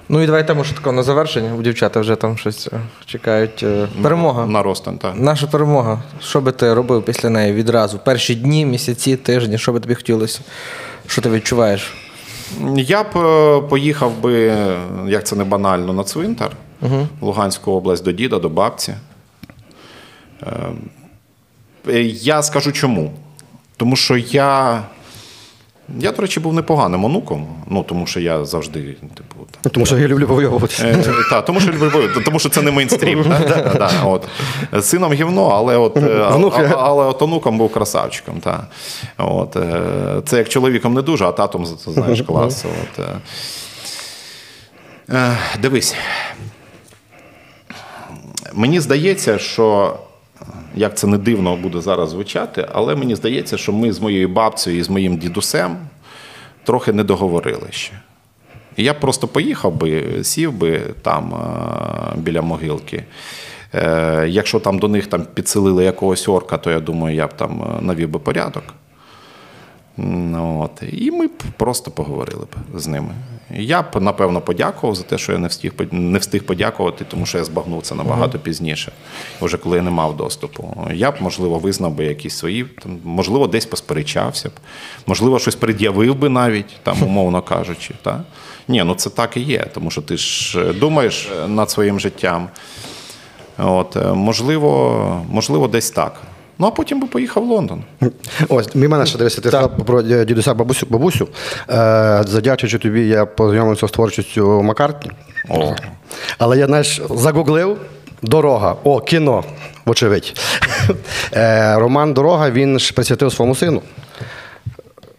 Ну і давайте може тако на завершення, бо дівчата вже там щось е, чекають. е, Перемога. На Ростен, так. Наша перемога. Що би ти робив після неї відразу? Перші дні, місяці, тижні, що би тобі хотілося? Що ти відчуваєш? Я б е, поїхав би, як це не банально, на цвинтар в Луганську область до діда, до бабці. Я скажу чому. Тому що я. Я, до речі, був непоганим онуком, ну тому що я завжди, типу, там, Ну, Тому що я люблю повойовуватися. Е, та, тому що Львів, тому що це не мейнстрім. от. Сином гівно, але от, е, але от онуком був красавчиком. Та. От, е, це як чоловіком не дуже, а татом знаєш клас. От, Дивись. Мені здається, що. Як це не дивно буде зараз звучати, але мені здається, що ми з моєю бабцею і з моїм дідусем трохи не договорили ще. Я б просто поїхав би, сів би там е, біля могилки. Е, Якщо там до них там підселили якогось орка, то я думаю, я б там е, навів би порядок. От. І ми б просто поговорили б з ними. Я б, напевно, подякував за те, що я не встиг, не встиг подякувати, тому що я збагнув це набагато пізніше, вже коли я не мав доступу. Я б, можливо, визнав би якісь свої, там, можливо, десь посперечався б, можливо, щось пред'явив би навіть, там, умовно кажучи. Та? Ні, ну це так і є, тому що ти ж е, думаєш е, над своїм життям. От, е, можливо, можливо, десь так. Ну, а потім би поїхав в Лондон. Ось, мій мене ще дивися, ти сказав про дідуся бабусю. бабусю. Е, задячуючи тобі, я познайомився з творчістю Маккартні. О. Але я, знаєш, загуглив дорога. О, кіно, вочевидь. Е, Роман Дорога він ж присвятив своєму сину.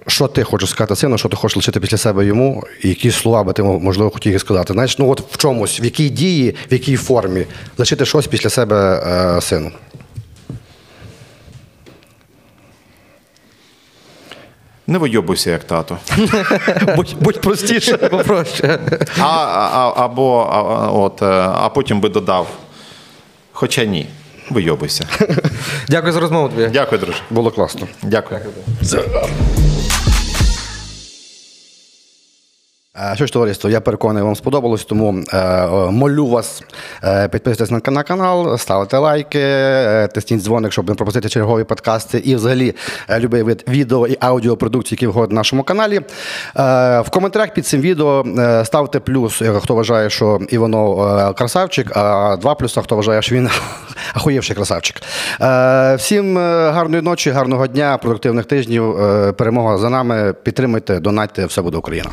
Що ти хочеш сказати сину, що ти хочеш лишити після себе йому, і які слова би ти можливо хотів сказати? Знаєш, ну от в чомусь, в якій дії, в якій формі лишити щось після себе е, сину. Не вийобуйся, як тато. Будь, будь простіше. Попроще. А, а, або, а, от, е, а потім би додав. Хоча ні, вийобуйся. Дякую за розмову тобі. Дякую, друже. Було класно. Дякую. Е, Що ж, товариство, я переконаний, вам сподобалось, тому е, е, молю вас е, підписуйтесь на, на канал, ставте лайки, е, тисніть дзвоник, щоб не пропустити чергові подкасти і взагалі е, любий вид відео і аудіопродукції, які вгодно на нашому каналі. Е, в коментарях під цим відео е, ставте плюс, е, хто вважає, що Іванов е, красавчик, а два плюса, хто вважає, що він ахуєвший красавчик. Е, всім е, гарної ночі, гарного дня, продуктивних тижнів. Е, перемога за нами. Підтримуйте, донатьте, все буде Україна.